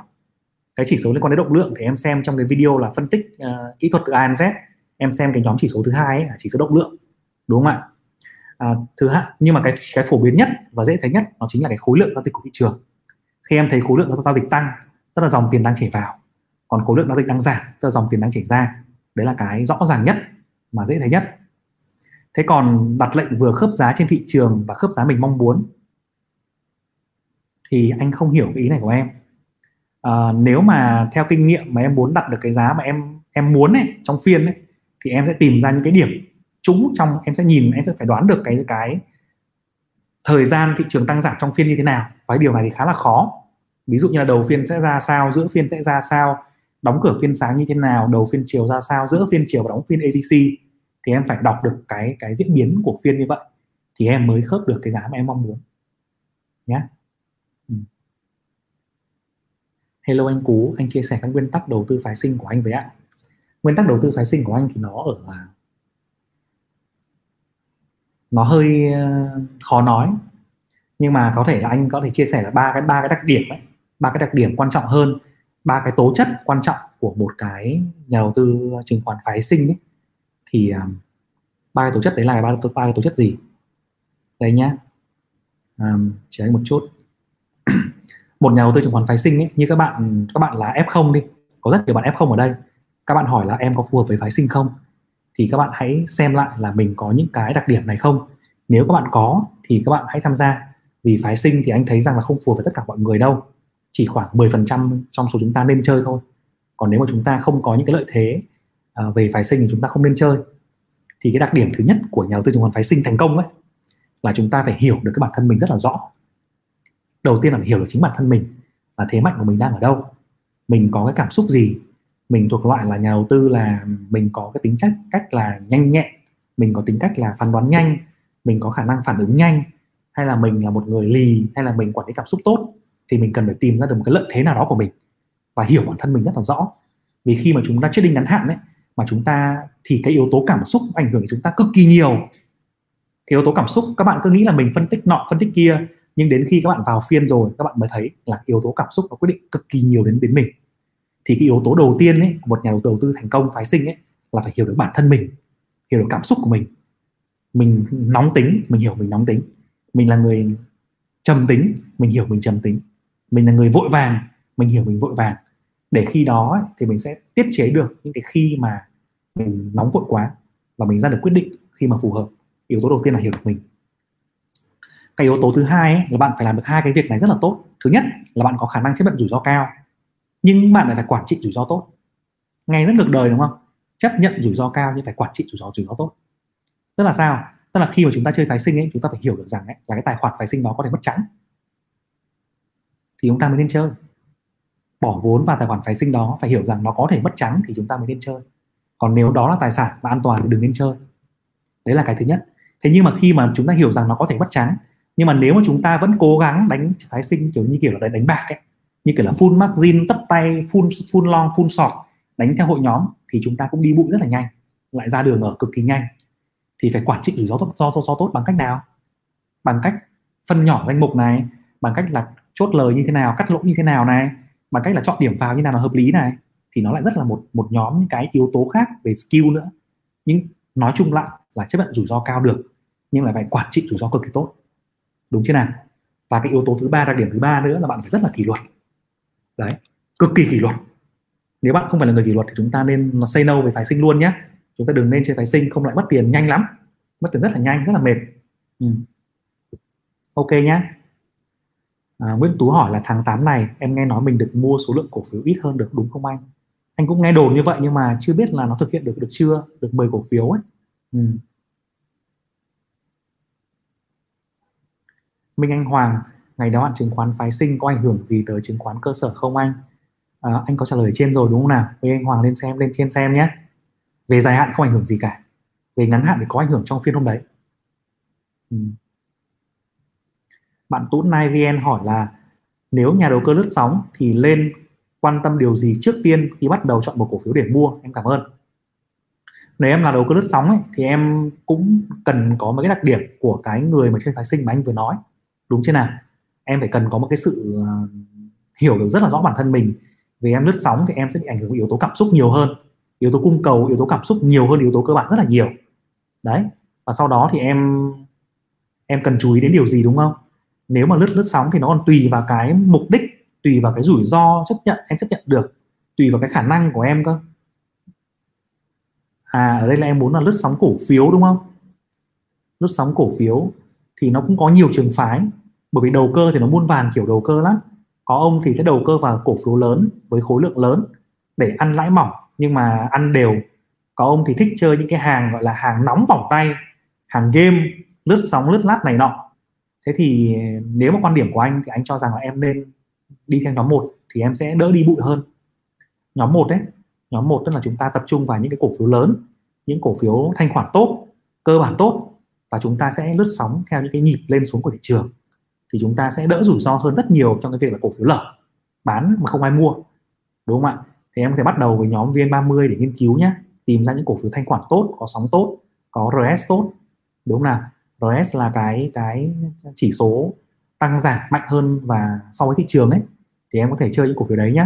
Cái chỉ số liên quan đến động lượng thì em xem trong cái video là phân tích uh, kỹ thuật từ A Z. Em xem cái nhóm chỉ số thứ hai ấy, là chỉ số động lượng đúng không ạ? À, thứ hai nhưng mà cái cái phổ biến nhất và dễ thấy nhất nó chính là cái khối lượng giao dịch của thị trường. Khi em thấy khối lượng giao dịch tăng tức là dòng tiền đang chảy vào còn khối lượng giao dịch đang giảm tức là dòng tiền đang chảy ra đấy là cái rõ ràng nhất mà dễ thấy nhất. Thế còn đặt lệnh vừa khớp giá trên thị trường và khớp giá mình mong muốn thì anh không hiểu cái ý này của em. À, nếu mà theo kinh nghiệm mà em muốn đặt được cái giá mà em em muốn ấy trong phiên ấy thì em sẽ tìm ra những cái điểm trúng trong em sẽ nhìn em sẽ phải đoán được cái cái thời gian thị trường tăng giảm trong phiên như thế nào. Và cái điều này thì khá là khó. Ví dụ như là đầu phiên sẽ ra sao giữa phiên sẽ ra sao đóng cửa phiên sáng như thế nào đầu phiên chiều ra sao giữa phiên chiều và đóng phiên ADC thì em phải đọc được cái cái diễn biến của phiên như vậy thì em mới khớp được cái giá mà em mong muốn nhé ừ. Hello anh Cú, anh chia sẻ các nguyên tắc đầu tư phái sinh của anh với ạ. Nguyên tắc đầu tư phái sinh của anh thì nó ở nó hơi ờ, khó nói nhưng mà có thể là anh có thể chia sẻ là ba cái ba cái đặc điểm ấy ba cái đặc điểm quan trọng hơn ba cái tố chất quan trọng của một cái nhà đầu tư chứng khoán phái sinh ấy thì à, ba cái tố chất đấy là ba ba cái tố chất gì? Đây nhá. Um, chỉ anh một chút. Một nhà đầu tư chứng khoán phái sinh ấy, như các bạn các bạn là F0 đi có rất nhiều bạn F0 ở đây. Các bạn hỏi là em có phù hợp với phái sinh không? Thì các bạn hãy xem lại là mình có những cái đặc điểm này không? Nếu các bạn có thì các bạn hãy tham gia. Vì phái sinh thì anh thấy rằng là không phù hợp với tất cả mọi người đâu chỉ khoảng 10% trong số chúng ta nên chơi thôi. Còn nếu mà chúng ta không có những cái lợi thế uh, về phái sinh thì chúng ta không nên chơi. Thì cái đặc điểm thứ nhất của nhà đầu tư chứng khoán phái sinh thành công ấy là chúng ta phải hiểu được cái bản thân mình rất là rõ. Đầu tiên là phải hiểu được chính bản thân mình là thế mạnh của mình đang ở đâu. Mình có cái cảm xúc gì? Mình thuộc loại là nhà đầu tư là mình có cái tính chất cách là nhanh nhẹn mình có tính cách là phán đoán nhanh mình có khả năng phản ứng nhanh hay là mình là một người lì hay là mình quản lý cảm xúc tốt? Thì mình cần phải tìm ra được một cái lợi thế nào đó của mình và hiểu bản thân mình rất là rõ. Vì khi mà chúng ta chết đinh ngắn hạn ấy mà chúng ta thì cái yếu tố cảm xúc ảnh hưởng đến chúng ta cực kỳ nhiều. Cái yếu tố cảm xúc các bạn cứ nghĩ là mình phân tích nọ phân tích kia nhưng đến khi các bạn vào phiên rồi các bạn mới thấy là yếu tố cảm xúc nó quyết định cực kỳ nhiều đến đến mình. Thì cái yếu tố đầu tiên ấy của một nhà đầu tư thành công phái sinh ấy là phải hiểu được bản thân mình hiểu được cảm xúc của mình. Mình nóng tính mình hiểu mình nóng tính. Mình là người trầm tính mình hiểu mình trầm tính mình là người vội vàng mình hiểu mình vội vàng. Để khi đó ấy, thì mình sẽ tiết chế được những cái khi mà mình nóng vội quá và mình ra được quyết định khi mà phù hợp. Yếu tố đầu tiên là hiểu được mình. Cái yếu tố thứ hai ấy, là bạn phải làm được hai cái việc này rất là tốt. Thứ nhất là bạn có khả năng chấp nhận rủi ro cao nhưng bạn lại phải quản trị rủi ro tốt. Nghe rất ngược đời đúng không? Chấp nhận rủi ro cao nhưng phải quản trị rủi ro rủi ro tốt. Tức là sao? Tức là khi mà chúng ta chơi phái sinh ấy chúng ta phải hiểu được rằng ấy, là cái tài khoản phái sinh đó có thể mất trắng thì chúng ta mới nên chơi. Bỏ vốn vào tài khoản phái sinh đó phải hiểu rằng nó có thể mất trắng thì chúng ta mới nên chơi. Còn nếu đó là tài sản và an toàn thì đừng nên chơi. Đấy là cái thứ nhất. Thế nhưng mà khi mà chúng ta hiểu rằng nó có thể mất trắng nhưng mà nếu mà chúng ta vẫn cố gắng đánh phái sinh kiểu như kiểu là đánh bạc ấy như kiểu là full margin tấp tay full full long full short đánh theo hội nhóm thì chúng ta cũng đi bụi rất là nhanh lại ra đường ở cực kỳ nhanh. Thì phải quản trị rủi ro tốt do, do tốt bằng cách nào? Bằng cách phân nhỏ danh mục này bằng cách là chốt lời như thế nào, cắt lỗ như thế nào này bằng cách là chọn điểm vào như nào là hợp lý này, thì nó lại rất là một một nhóm những cái yếu tố khác về skill nữa. Nhưng nói chung lại là chấp nhận rủi ro cao được, nhưng lại phải quản trị rủi ro cực kỳ tốt. Đúng chưa nào? Và cái yếu tố thứ ba, đặc điểm thứ ba nữa là bạn phải rất là kỷ luật. Đấy, cực kỳ kỷ luật. Nếu bạn không phải là người kỷ luật thì chúng ta nên nó say no về phái sinh luôn nhé chúng ta đừng nên chơi phái sinh, không lại mất tiền nhanh lắm. Mất tiền rất là nhanh, rất là mệt. Ừ. ok nhá à, Nguyễn Tú hỏi là tháng 8 này em nghe nói mình được mua số lượng cổ phiếu ít hơn được đúng không anh? Anh cũng nghe đồn như vậy nhưng mà chưa biết là nó thực hiện được được chưa? Được 10 cổ phiếu ấy. Ừ. Minh Anh Hoàng ngày đó hạn chứng khoán phái sinh có ảnh hưởng gì tới chứng khoán cơ sở không anh? À, anh có trả lời trên rồi đúng không nào? Minh Anh Hoàng lên xem lên trên xem nhé. Về dài hạn không ảnh hưởng gì cả. Về ngắn hạn thì có ảnh hưởng trong phiên hôm đấy. Ừ bạn Tún Nai VN hỏi là nếu nhà đầu cơ lướt sóng thì lên quan tâm điều gì trước tiên khi bắt đầu chọn một cổ phiếu để mua? Em cảm ơn. Nếu em là đầu cơ lướt sóng ấy, thì em cũng cần có mấy cái đặc điểm của cái người mà chơi phái sinh mà anh vừa nói. Đúng chưa nào? Em phải cần có một cái sự ờ, hiểu được rất là rõ bản thân mình. Vì em lướt sóng thì em sẽ bị ảnh hưởng yếu tố cảm xúc nhiều hơn. Yếu tố cung cầu yếu tố cảm xúc nhiều hơn yếu tố cơ bản rất là nhiều. Đấy. Và sau đó thì em em cần chú ý đến điều gì đúng không? Nếu mà lướt lướt sóng thì nó còn tùy vào cái mục đích, tùy vào cái rủi ro chấp nhận, em chấp nhận được, tùy vào cái khả năng của em cơ. À ở đây là em muốn là lướt sóng cổ phiếu, đúng không? Lướt sóng cổ phiếu thì nó cũng có nhiều trường phái, bởi vì đầu cơ thì nó muôn vàn kiểu đầu cơ lắm. Có ông thì sẽ đầu cơ vào cổ phiếu lớn với khối lượng lớn để ăn lãi mỏng, nhưng mà ăn đều. Có ông thì thích chơi những cái hàng, gọi là hàng nóng bỏng tay, hàng game, lướt sóng, lướt lát này nọ thế thì nếu mà quan điểm của anh thì anh cho rằng là em nên đi theo nhóm một thì em sẽ đỡ đi bụi hơn. Nhóm một đấy nhóm một tức là chúng ta tập trung vào những cái cổ phiếu lớn, những cổ phiếu thanh khoản tốt, cơ bản tốt và chúng ta sẽ lướt sóng theo những cái nhịp lên xuống của thị trường. Thì chúng ta sẽ đỡ rủi ro hơn rất nhiều trong cái việc là cổ phiếu lở, bán mà không ai mua, đúng không ạ? Thì em có thể bắt đầu với nhóm VN30 để nghiên cứu nhé tìm ra những cổ phiếu thanh khoản tốt, có sóng tốt, có RS tốt, đúng không nào? RS là cái cái chỉ số tăng giảm mạnh hơn và so với thị trường ấy. Thì em có thể chơi những cổ phiếu đấy nhé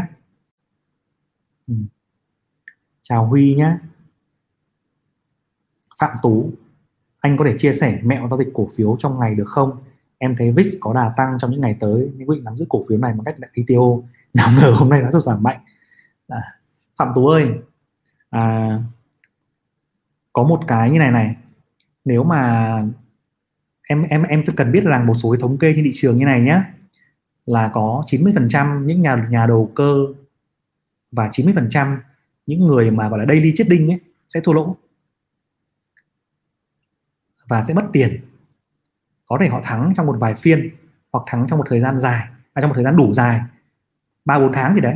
ừ. chào Huy nhé Phạm Tú anh có thể chia sẻ mẹo giao dịch cổ phiếu trong ngày được không? Em thấy VIX có đà tăng trong những ngày tới nhưng quyết định nắm giữ cổ phiếu này bằng cách đặt ITO nào ngờ hôm nay nó sụt giảm mạnh. À, Phạm Tú ơi à, có một cái như này này. Nếu mà em em em cần biết rằng một số cái thống kê trên thị trường như này nhé là có 90% những nhà nhà đầu cơ và 90% những người mà gọi là daily trading ấy sẽ thua lỗ và sẽ mất tiền. Có thể họ thắng trong một vài phiên hoặc thắng trong một thời gian dài à, trong một thời gian đủ dài ba bốn tháng gì đấy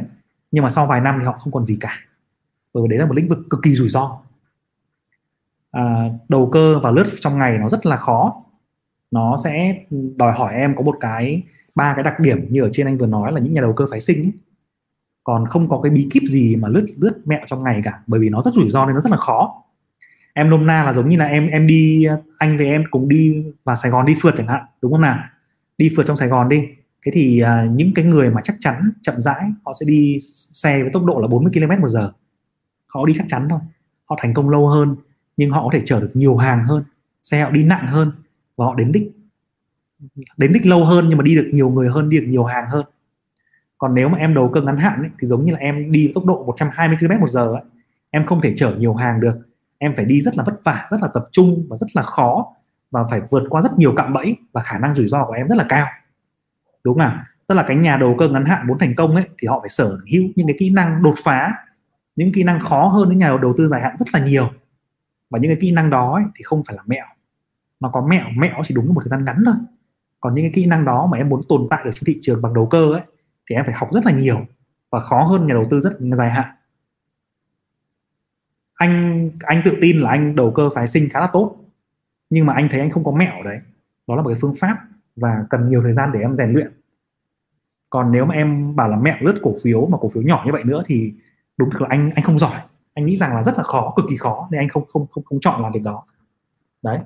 nhưng mà sau vài năm thì họ không còn gì cả. Bởi vì đấy là một lĩnh vực cực kỳ rủi ro. À, đầu cơ và lướt trong ngày nó rất là khó nó sẽ đòi hỏi em có một cái ba cái đặc điểm như ở trên anh vừa nói là những nhà đầu cơ phái sinh ấy. còn không có cái bí kíp gì mà lướt lướt mẹo trong ngày cả bởi vì nó rất rủi ro nên nó rất là khó. Em nôm na là giống như là em em đi anh với em cùng đi vào Sài Gòn đi phượt chẳng hạn đúng không nào? Đi phượt trong Sài Gòn đi. Thế thì uh, những cái người mà chắc chắn chậm rãi họ sẽ đi xe với tốc độ là 40 km một giờ. Họ đi chắc chắn thôi. Họ thành công lâu hơn nhưng họ có thể chở được nhiều hàng hơn. Xe họ đi nặng hơn và họ đến đích. Đến đích lâu hơn nhưng mà đi được nhiều người hơn đi được nhiều hàng hơn. Còn nếu mà em đầu cơ ngắn hạn ấy, thì giống như là em đi tốc độ 120 km một giờ ấy, em không thể chở nhiều hàng được. Em phải đi rất là vất vả rất là tập trung và rất là khó và phải vượt qua rất nhiều cạm bẫy và khả năng rủi ro của em rất là cao. Đúng không nào? Tức là cái nhà đầu cơ ngắn hạn muốn thành công ấy thì họ phải sở hữu những cái kỹ năng đột phá những kỹ năng khó hơn những nhà đầu tư dài hạn rất là nhiều. Và những cái kỹ năng đó ấy, thì không phải là mẹo nó có mẹo mẹo chỉ đúng một thời gian ngắn thôi. Còn những cái kỹ năng đó mà em muốn tồn tại được trên thị trường bằng đầu cơ ấy, thì em phải học rất là nhiều và khó hơn nhà đầu tư rất dài hạn. Anh anh tự tin là anh đầu cơ phái sinh khá là tốt, nhưng mà anh thấy anh không có mẹo đấy. Đó là một cái phương pháp và cần nhiều thời gian để em rèn luyện. Còn nếu mà em bảo là mẹo lướt cổ phiếu mà cổ phiếu nhỏ như vậy nữa thì đúng thực là anh anh không giỏi. Anh nghĩ rằng là rất là khó, cực kỳ khó, nên anh không không không không chọn làm việc đó. Đấy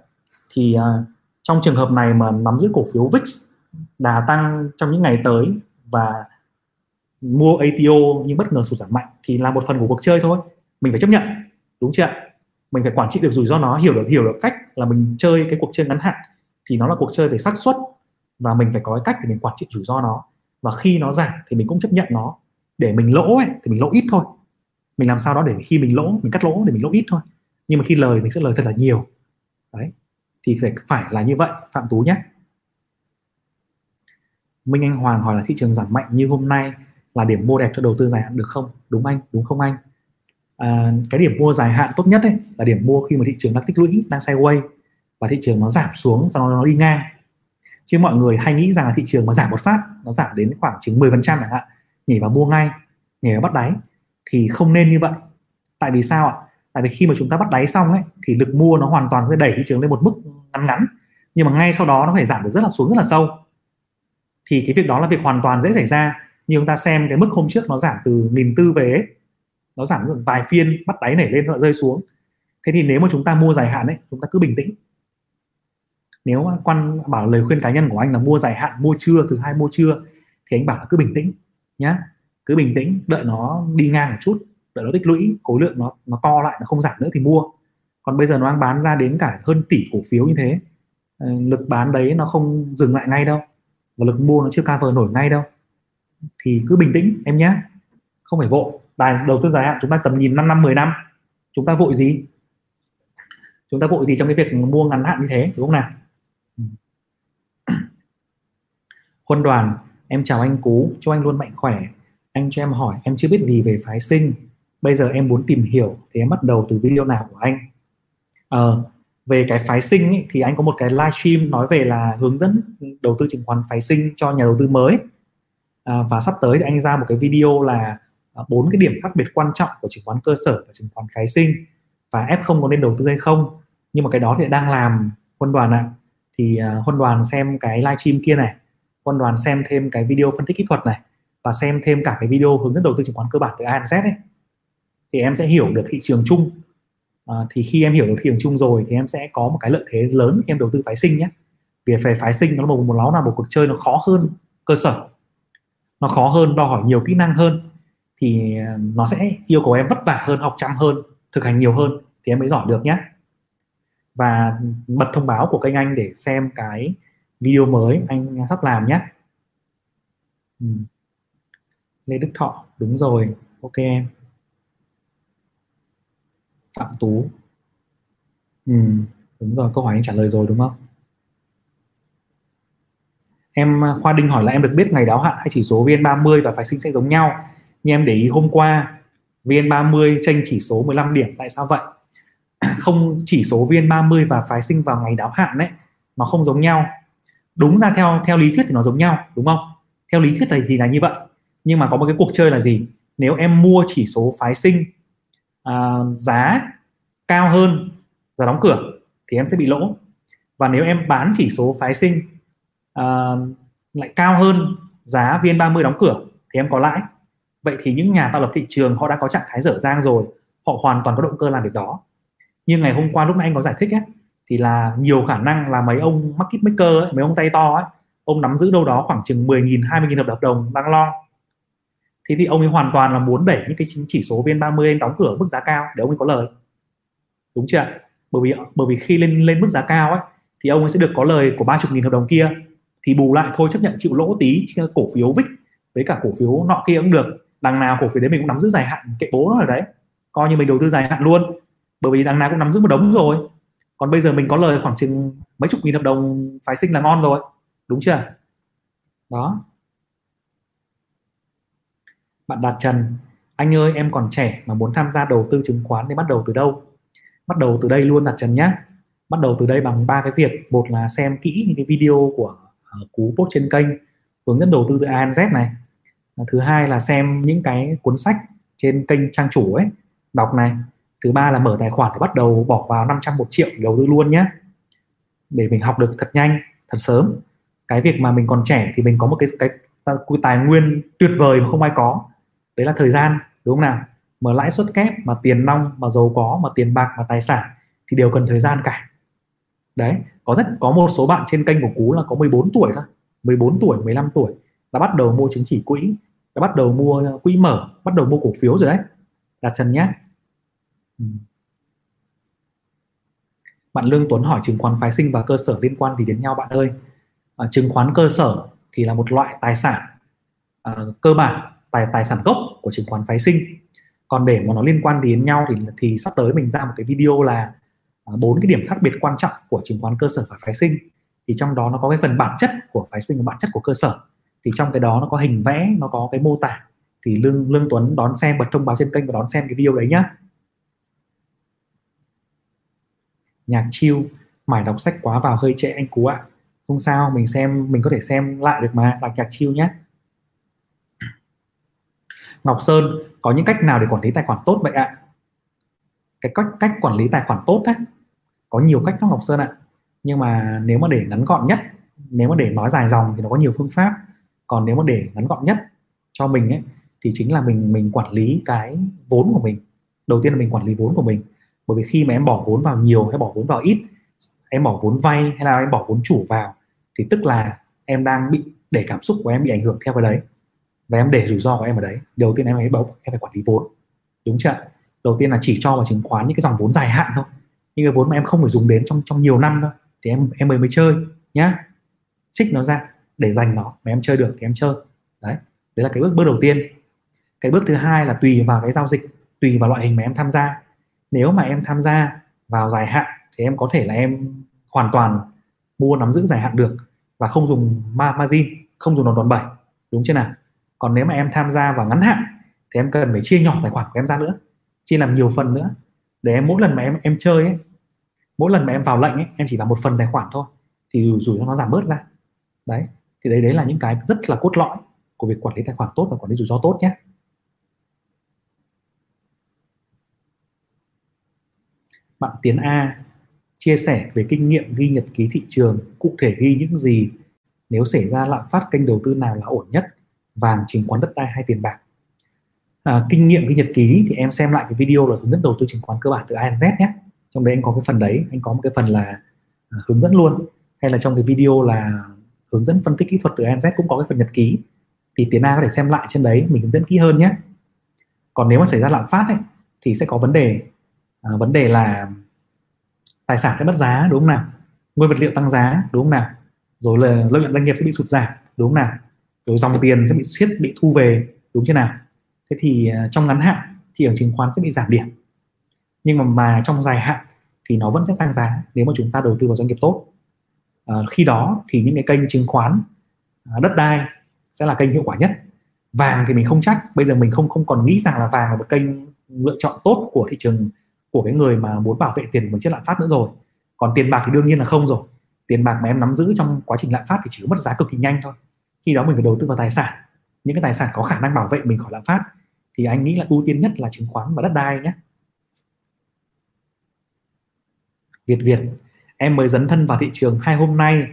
thì uh, trong trường hợp này mà nắm giữ cổ phiếu VIX đà tăng trong những ngày tới và mua ATO nhưng bất ngờ sụt giảm mạnh thì là một phần của cuộc chơi thôi. Mình phải chấp nhận đúng chưa mình phải quản trị được rủi ro nó hiểu được hiểu được cách là mình chơi cái cuộc chơi ngắn hạn thì nó là cuộc chơi về xác suất và mình phải có cái cách để mình quản trị rủi ro nó. Và khi nó giảm thì mình cũng chấp nhận nó. Để mình lỗ ấy, thì mình lỗ ít thôi. Mình làm sao đó để khi mình lỗ mình cắt lỗ để mình lỗ ít thôi. Nhưng mà khi lời mình sẽ lời thật là nhiều. Đấy thì phải phải là như vậy. Phạm tú nhé. Minh Anh Hoàng hỏi là thị trường giảm mạnh như hôm nay là điểm mua đẹp cho đầu tư dài hạn được không? Đúng anh đúng không anh? À, cái điểm mua dài hạn tốt nhất ấy là điểm mua khi mà thị trường đang tích lũy đang sideways và thị trường nó giảm xuống sau đó nó đi ngang. Chứ mọi người hay nghĩ rằng là thị trường mà giảm một phát nó giảm đến khoảng chừng 10% chẳng hạn nhảy vào mua ngay nhảy vào bắt đáy. Thì không nên như vậy. Tại vì sao ạ? Tại vì khi mà chúng ta bắt đáy xong ấy thì lực mua nó hoàn toàn có thể đẩy thị trường lên một mức ngắn ngắn nhưng mà ngay sau đó nó có thể giảm được rất là xuống rất là sâu. Thì cái việc đó là việc hoàn toàn dễ xảy ra. Như chúng ta xem cái mức hôm trước nó giảm từ nghìn tư về ấy, nó giảm dần vài phiên bắt đáy nảy lên rồi rơi xuống. Thế thì nếu mà chúng ta mua dài hạn ấy chúng ta cứ bình tĩnh. Nếu quan bảo lời khuyên cá nhân của anh là mua dài hạn mua trưa thứ hai mua trưa thì anh bảo là cứ bình tĩnh nhá. Cứ bình tĩnh đợi nó đi ngang một chút đợi nó tích lũy khối lượng nó nó to lại nó không giảm nữa thì mua còn bây giờ nó đang bán ra đến cả hơn tỷ cổ phiếu như thế. Ờ, lực bán đấy nó không dừng lại ngay đâu. Và lực mua nó chưa cover nổi ngay đâu. Thì cứ bình tĩnh, em nhé. Không phải vội. Tài đầu tư dài hạn chúng ta tầm nhìn 5 năm 10 năm. Chúng ta vội gì? Chúng ta vội gì trong cái việc mua ngắn hạn như thế, đúng không nào? Huân đoàn, em chào anh Cú. Cho anh luôn mạnh khỏe. Anh cho em hỏi, em chưa biết gì về phái sinh. Bây giờ em muốn tìm hiểu, thì em bắt đầu từ video nào của anh? Ờ, về cái phái sinh ý, thì anh có một cái livestream nói về là hướng dẫn đầu tư chứng khoán phái sinh cho nhà đầu tư mới. À, và sắp tới thì anh ra một cái video là à, bốn cái điểm khác biệt quan trọng của chứng khoán cơ sở và chứng khoán phái sinh. Và F không có nên đầu tư hay không nhưng mà cái đó thì đang làm huân đoàn ạ. À. thì uh, đoàn xem cái livestream kia này huân đoàn xem thêm cái video phân tích kỹ thuật này và xem thêm cả cái video hướng dẫn đầu tư chứng khoán cơ bản từ A đến Z ấy. Thì em sẽ hiểu được thị trường chung à, thì khi em hiểu được thị trường chung rồi thì em sẽ có một cái lợi thế lớn khi em đầu tư phái sinh nhé. Vì về phái sinh nó một một nó là một cuộc chơi nó khó hơn cơ sở nó khó hơn đòi hỏi nhiều kỹ năng hơn thì ờ, nó sẽ yêu cầu em vất vả hơn học chăm hơn thực hành nhiều hơn thì em mới giỏi được nhé. Và bật thông báo của kênh anh để xem cái video mới anh sắp làm nhé. Ừ. Lê Đức Thọ đúng rồi ok em. Phạm Tú. Ừ, đúng rồi câu hỏi anh trả lời rồi đúng không? Em à, Khoa Đinh hỏi là em được biết ngày đáo hạn hay chỉ số VN30 và phái sinh sẽ giống nhau? Nhưng em để ý hôm qua VN30 tranh chỉ số 15 điểm tại sao vậy? Không chỉ số VN30 và phái sinh vào ngày đáo hạn đấy nó không giống nhau. Đúng ra theo theo lý thuyết thì nó giống nhau đúng không? Theo lý thuyết thì là như vậy. Nhưng mà có một cái cuộc chơi là gì? Nếu em mua chỉ số phái sinh uh, giá cao hơn giá đóng cửa thì em sẽ bị lỗ. Và nếu em bán chỉ số phái sinh uh, lại cao hơn giá VN30 đóng cửa thì em có lãi. Vậy thì những nhà tạo lập thị trường họ đã có trạng thái dở dang rồi họ hoàn toàn có động cơ làm việc đó. Nhưng ngày hôm qua lúc nãy anh có giải thích ấy, thì là nhiều khả năng là mấy ông market maker ấy, mấy ông tay to ấy, ông nắm giữ đâu đó khoảng chừng 10.000 20.000 hợp đồng đang lo thế thì ông ấy hoàn toàn là muốn đẩy những cái chỉ số VN30 lên đóng cửa mức giá cao để ông ấy có lời. Đúng chưa bởi vì bởi vì khi lên lên mức giá cao ấy, thì ông ấy sẽ được có lời của 30 nghìn hợp đồng kia. Thì bù lại thôi, chấp nhận chịu lỗ tí ờ, cổ phiếu vix với cả cổ phiếu nọ kia cũng được. Đằng nào cổ phiếu đấy mình cũng nắm giữ dài hạn kệ bố nó ở đấy. Coi như mình đầu tư dài hạn luôn. Bởi vì đằng nào cũng nắm giữ một đống rồi. Còn bây giờ mình có lời khoảng chừng mấy chục nghìn hợp đồng phái sinh là ngon rồi. Đúng chưa đó bạn Đạt Trần anh ơi em còn trẻ mà muốn tham gia đầu tư chứng khoán thì bắt đầu từ đâu? Bắt đầu từ đây luôn Đạt Trần nhé bắt đầu từ đây bằng ba cái việc. Một là xem kỹ những cái video của uh, cú post trên kênh hướng dẫn đầu tư từ A đến Z này. Thứ hai là xem những cái cuốn sách trên kênh trang chủ ấy đọc này. Thứ ba là mở tài khoản để bắt đầu bỏ vào 500 một triệu đầu tư luôn nhé để mình học được thật nhanh thật sớm. Cái việc mà mình còn trẻ thì mình có một cái cái tài nguyên tuyệt vời mà không ai có đấy là thời gian đúng không nào? Mà lãi suất kép mà tiền nong mà giàu có mà tiền bạc mà tài sản thì đều cần thời gian cả. Đấy có rất có một số bạn trên kênh của cú là có 14 tuổi thôi. 14 tuổi 15 tuổi. Đã bắt đầu mua chứng chỉ quỹ đã bắt đầu mua quỹ mở bắt đầu mua cổ phiếu rồi đấy. Đặt chân nhé. Ừ. Bạn Lương Tuấn hỏi chứng khoán phái sinh và cơ sở liên quan gì đến nhau bạn ơi? À, chứng khoán cơ sở thì là một loại tài sản à, cơ bản tài tài sản gốc của chứng khoán phái sinh. Còn để mà nó liên quan đến nhau thì thì sắp tới mình ra một cái video là à, bốn cái điểm khác biệt quan trọng của chứng khoán cơ sở và phái sinh. Thì trong đó nó có cái phần bản chất của phái sinh và bản chất của cơ sở. Thì trong cái đó nó có hình vẽ, nó có cái mô tả. Thì lương lương tuấn đón xem bật thông báo trên kênh và đón xem cái video đấy nhá. Nhạc chiêu mải đọc sách quá vào, hơi trễ anh cú ạ. Không sao, mình xem, mình có thể xem lại được mà là nhạc chiêu nhé Ngọc Sơn, có những cách nào để quản lý tài khoản tốt vậy ạ? Cái cách cách quản lý tài khoản tốt á, có nhiều cách đó Ngọc Sơn ạ. Nhưng mà nếu mà để ngắn gọn nhất, nếu mà để nói dài dòng thì nó có nhiều phương pháp. Còn nếu mà để ngắn gọn nhất cho mình ấy, thì chính là mình mình quản lý cái vốn của mình. Đầu tiên là mình quản lý vốn của mình. Bởi vì khi mà em bỏ vốn vào nhiều hay bỏ vốn vào ít, em bỏ vốn vay hay là em bỏ vốn chủ vào, thì tức là em đang bị, để cảm xúc của em bị ảnh hưởng theo cái đấy và em để rủi ro của em ở đấy. Đầu tiên em phải em phải quản lý vốn. Đúng chưa đầu tiên là chỉ cho vào chứng khoán những cái dòng vốn dài hạn thôi. Những cái vốn mà em không phải dùng đến trong trong nhiều năm đâu, thì em em mới mới chơi nhá. Trích nó ra để dành nó mà em chơi được thì em chơi. Đấy đấy là cái bước bước đầu tiên. Cái bước thứ hai là tùy vào cái giao dịch, tùy vào loại hình mà em tham gia. Nếu mà em tham gia vào dài hạn thì em có thể là em hoàn toàn mua, nắm giữ dài hạn được và không dùng margin, không dùng đòn đòn bẩy. Đúng chưa nào? Còn nếu mà em tham gia vào ngắn hạn, thì em cần phải chia nhỏ tài khoản của em ra nữa, chia làm nhiều phần nữa. Để em, mỗi lần mà em em chơi ấy, mỗi lần mà em vào lệnh ấy, em chỉ vào một phần tài khoản thôi, thì rủi ro nó giảm bớt ra. Đấy, thì đấy đấy là những cái rất là cốt lõi của việc quản lý tài khoản tốt và quản lý rủi ro tốt nhé. Bạn Tiến A chia sẻ về kinh nghiệm ghi nhật ký thị trường, cụ thể ghi những gì, nếu xảy ra lạm phát kênh đầu tư nào là ổn nhất? Vàng chứng khoán đất đai hay tiền bạc. À, kinh nghiệm cái nhật ký thì em xem lại cái video là hướng dẫn đầu tư chứng khoán cơ bản từ ANZ nhé. Trong đấy anh có cái phần đấy anh có một cái phần là à, hướng dẫn luôn. Hay là trong cái video là hướng dẫn phân tích kỹ thuật từ ANZ cũng có cái phần nhật ký. Thì Tiến A có thể xem lại trên đấy mình hướng dẫn kỹ hơn nhé. Còn nếu mà xảy ra lạm phát ấy, thì sẽ có vấn đề à, vấn đề là tài sản sẽ mất giá đúng không nào? Nguyên vật liệu tăng giá đúng không nào? Rồi là lợi nhuận doanh nghiệp sẽ bị sụt giảm đúng không nào? Rồi dòng tiền sẽ bị siết bị thu về đúng chưa nào? Thế thì à, trong ngắn hạn thì ở chứng khoán sẽ bị giảm điểm. Nhưng mà mà trong dài hạn thì nó vẫn sẽ tăng giá nếu mà chúng ta đầu tư vào doanh nghiệp tốt. À, khi đó thì những cái kênh chứng khoán à, đất đai sẽ là kênh hiệu quả nhất. Vàng thì mình không chắc bây giờ mình không không còn nghĩ rằng là vàng là một kênh lựa chọn tốt của thị trường của cái người mà muốn bảo vệ tiền của mình trước lạm phát nữa rồi. Còn tiền bạc thì đương nhiên là không rồi. Tiền bạc mà em nắm giữ trong quá trình lạm phát thì chỉ có mất giá cực kỳ nhanh thôi khi đó mình phải đầu tư vào tài sản. Những cái tài sản có khả năng bảo vệ mình khỏi lạm phát thì anh nghĩ là ưu tiên nhất là chứng khoán và đất đai nhé. Việt Việt, em mới dấn thân vào thị trường hai hôm nay.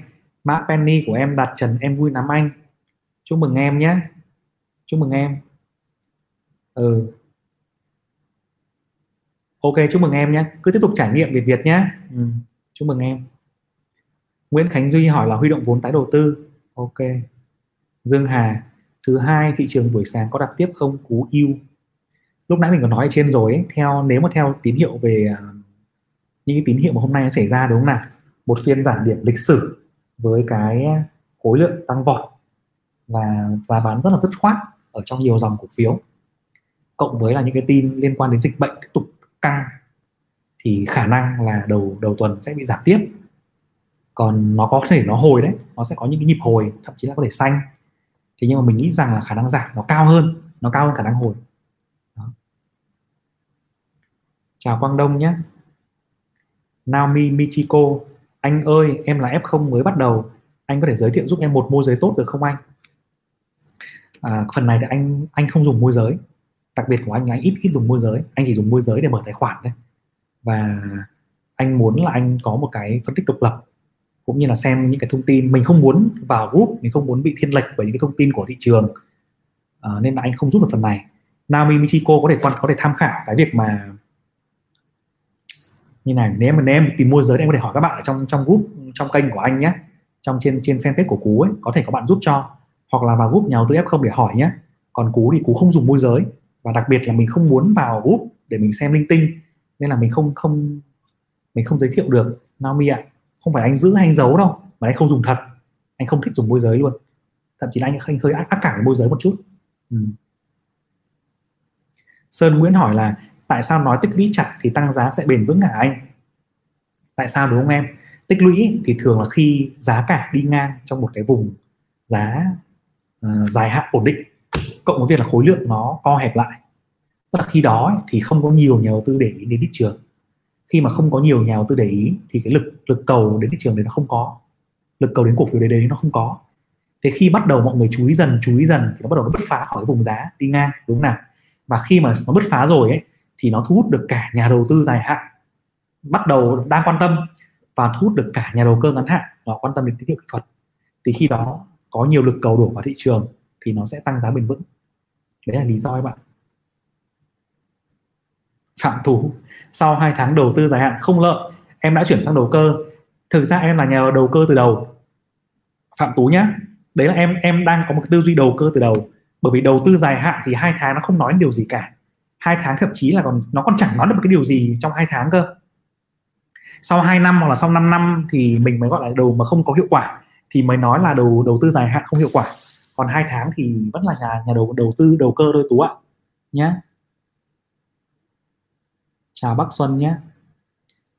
Mã penny của em đạt trần, em vui lắm anh. Chúc mừng em nhé. Chúc mừng em. Ừ. Ok, chúc mừng em nhé. Cứ tiếp tục trải nghiệm Việt Việt nhé. Ừ. chúc mừng em. Nguyễn Khánh Duy hỏi là huy động vốn tái đầu tư. Ok. Dương Hà thứ hai thị trường buổi sáng có đặt tiếp không? Cú yêu. Lúc nãy mình có nói ở trên rồi ấy, theo nếu mà theo tín hiệu về uh, những cái tín hiệu mà hôm nay nó xảy ra đúng không nào? Một phiên giảm điểm lịch sử với cái khối lượng tăng vọt và giá bán rất là dứt khoát ở trong nhiều dòng cổ phiếu. Cộng với là những cái tin liên quan đến dịch bệnh tiếp tục căng thì khả năng là đầu đầu tuần sẽ bị giảm tiếp. Còn nó có thể nó hồi đấy nó sẽ có những cái nhịp hồi thậm chí là có thể xanh thế nhưng mà mình nghĩ rằng là khả năng giảm nó cao hơn nó cao hơn khả năng hồi. Đó. chào Quang Đông nhé. Naomi Michiko anh ơi em là F0 mới bắt đầu. Anh có thể giới thiệu giúp em một môi giới tốt được không anh? À, phần này thì anh anh không dùng môi giới. Đặc biệt của anh là anh ít ít dùng môi giới. Anh chỉ dùng môi giới để mở tài khoản thôi. Và anh muốn là anh có một cái phân tích độc lập cũng như là xem những cái thông tin mình không muốn vào group mình không muốn bị thiên lệch bởi những cái thông tin của thị trường. À, nên là anh không giúp được phần này. Naomi Michiko có thể quan có thể tham khảo cái việc mà như này nếu mà nếu em tìm môi giới thì em có thể hỏi các bạn ở trong trong group trong kênh của anh nhé. Trong trên trên fanpage của cú ấy có thể có bạn giúp cho. Hoặc là vào group nhà đầu tư f không để hỏi nhé. Còn cú thì cú không dùng môi giới. Và đặc biệt là mình không muốn vào group để mình xem linh tinh. Nên là mình không không mình không giới thiệu được Naomi ạ không phải anh giữ hay anh giấu đâu mà anh không dùng thật. Anh không thích dùng môi giới luôn. Thậm chí là anh, anh hơi ác, ác cảm với môi giới một chút. Ừ. Sơn Nguyễn hỏi là tại sao nói tích lũy chặt thì tăng giá sẽ bền vững hả anh? Tại sao đúng không em? Tích lũy thì thường là khi giá cả đi ngang trong một cái vùng giá uh, dài hạn ổn định cộng với việc là khối lượng nó co hẹp lại. Tức là khi đó thì không có nhiều nhà đầu tư để ý đến thị trường khi mà không có nhiều nhà đầu tư để ý, thì cái lực lực cầu đến thị trường đấy nó không có. Lực cầu đến cổ phiếu đấy đấy nó không có. Thế khi bắt đầu mọi người chú ý dần, chú ý dần thì nó bắt đầu nó bứt phá khỏi cái vùng giá đi ngang, đúng không nào? Và khi mà nó bứt phá rồi ấy, thì nó thu hút được cả nhà đầu tư dài hạn. Bắt đầu đang quan tâm và thu hút được cả nhà đầu cơ ngắn hạn. Nó quan tâm đến tín hiệu kỹ thuật. Thì khi đó có nhiều lực cầu đổ vào thị trường thì nó sẽ tăng giá bền vững. Đấy là lý do các bạn phạm thú. Sau 2 tháng đầu tư dài hạn không lợi, em đã chuyển sang đầu cơ. Thực ra em là nhà đầu cơ từ đầu. Phạm tú nhá, đấy là em em đang có một tư duy đầu cơ từ đầu. Bởi vì đầu tư dài hạn thì hai tháng nó không nói điều gì cả. Hai tháng thậm chí là còn, nó còn chẳng nói được một cái điều gì trong hai tháng cơ. Sau 2 năm hoặc là sau 5 năm thì mình mới gọi là đầu mà không có hiệu quả, thì mới nói là đầu đầu tư dài hạn không hiệu quả. Còn hai tháng thì vẫn là nhà nhà đầu đầu tư, đầu cơ thôi tú ạ. Nhé chào Bắc Xuân nhé.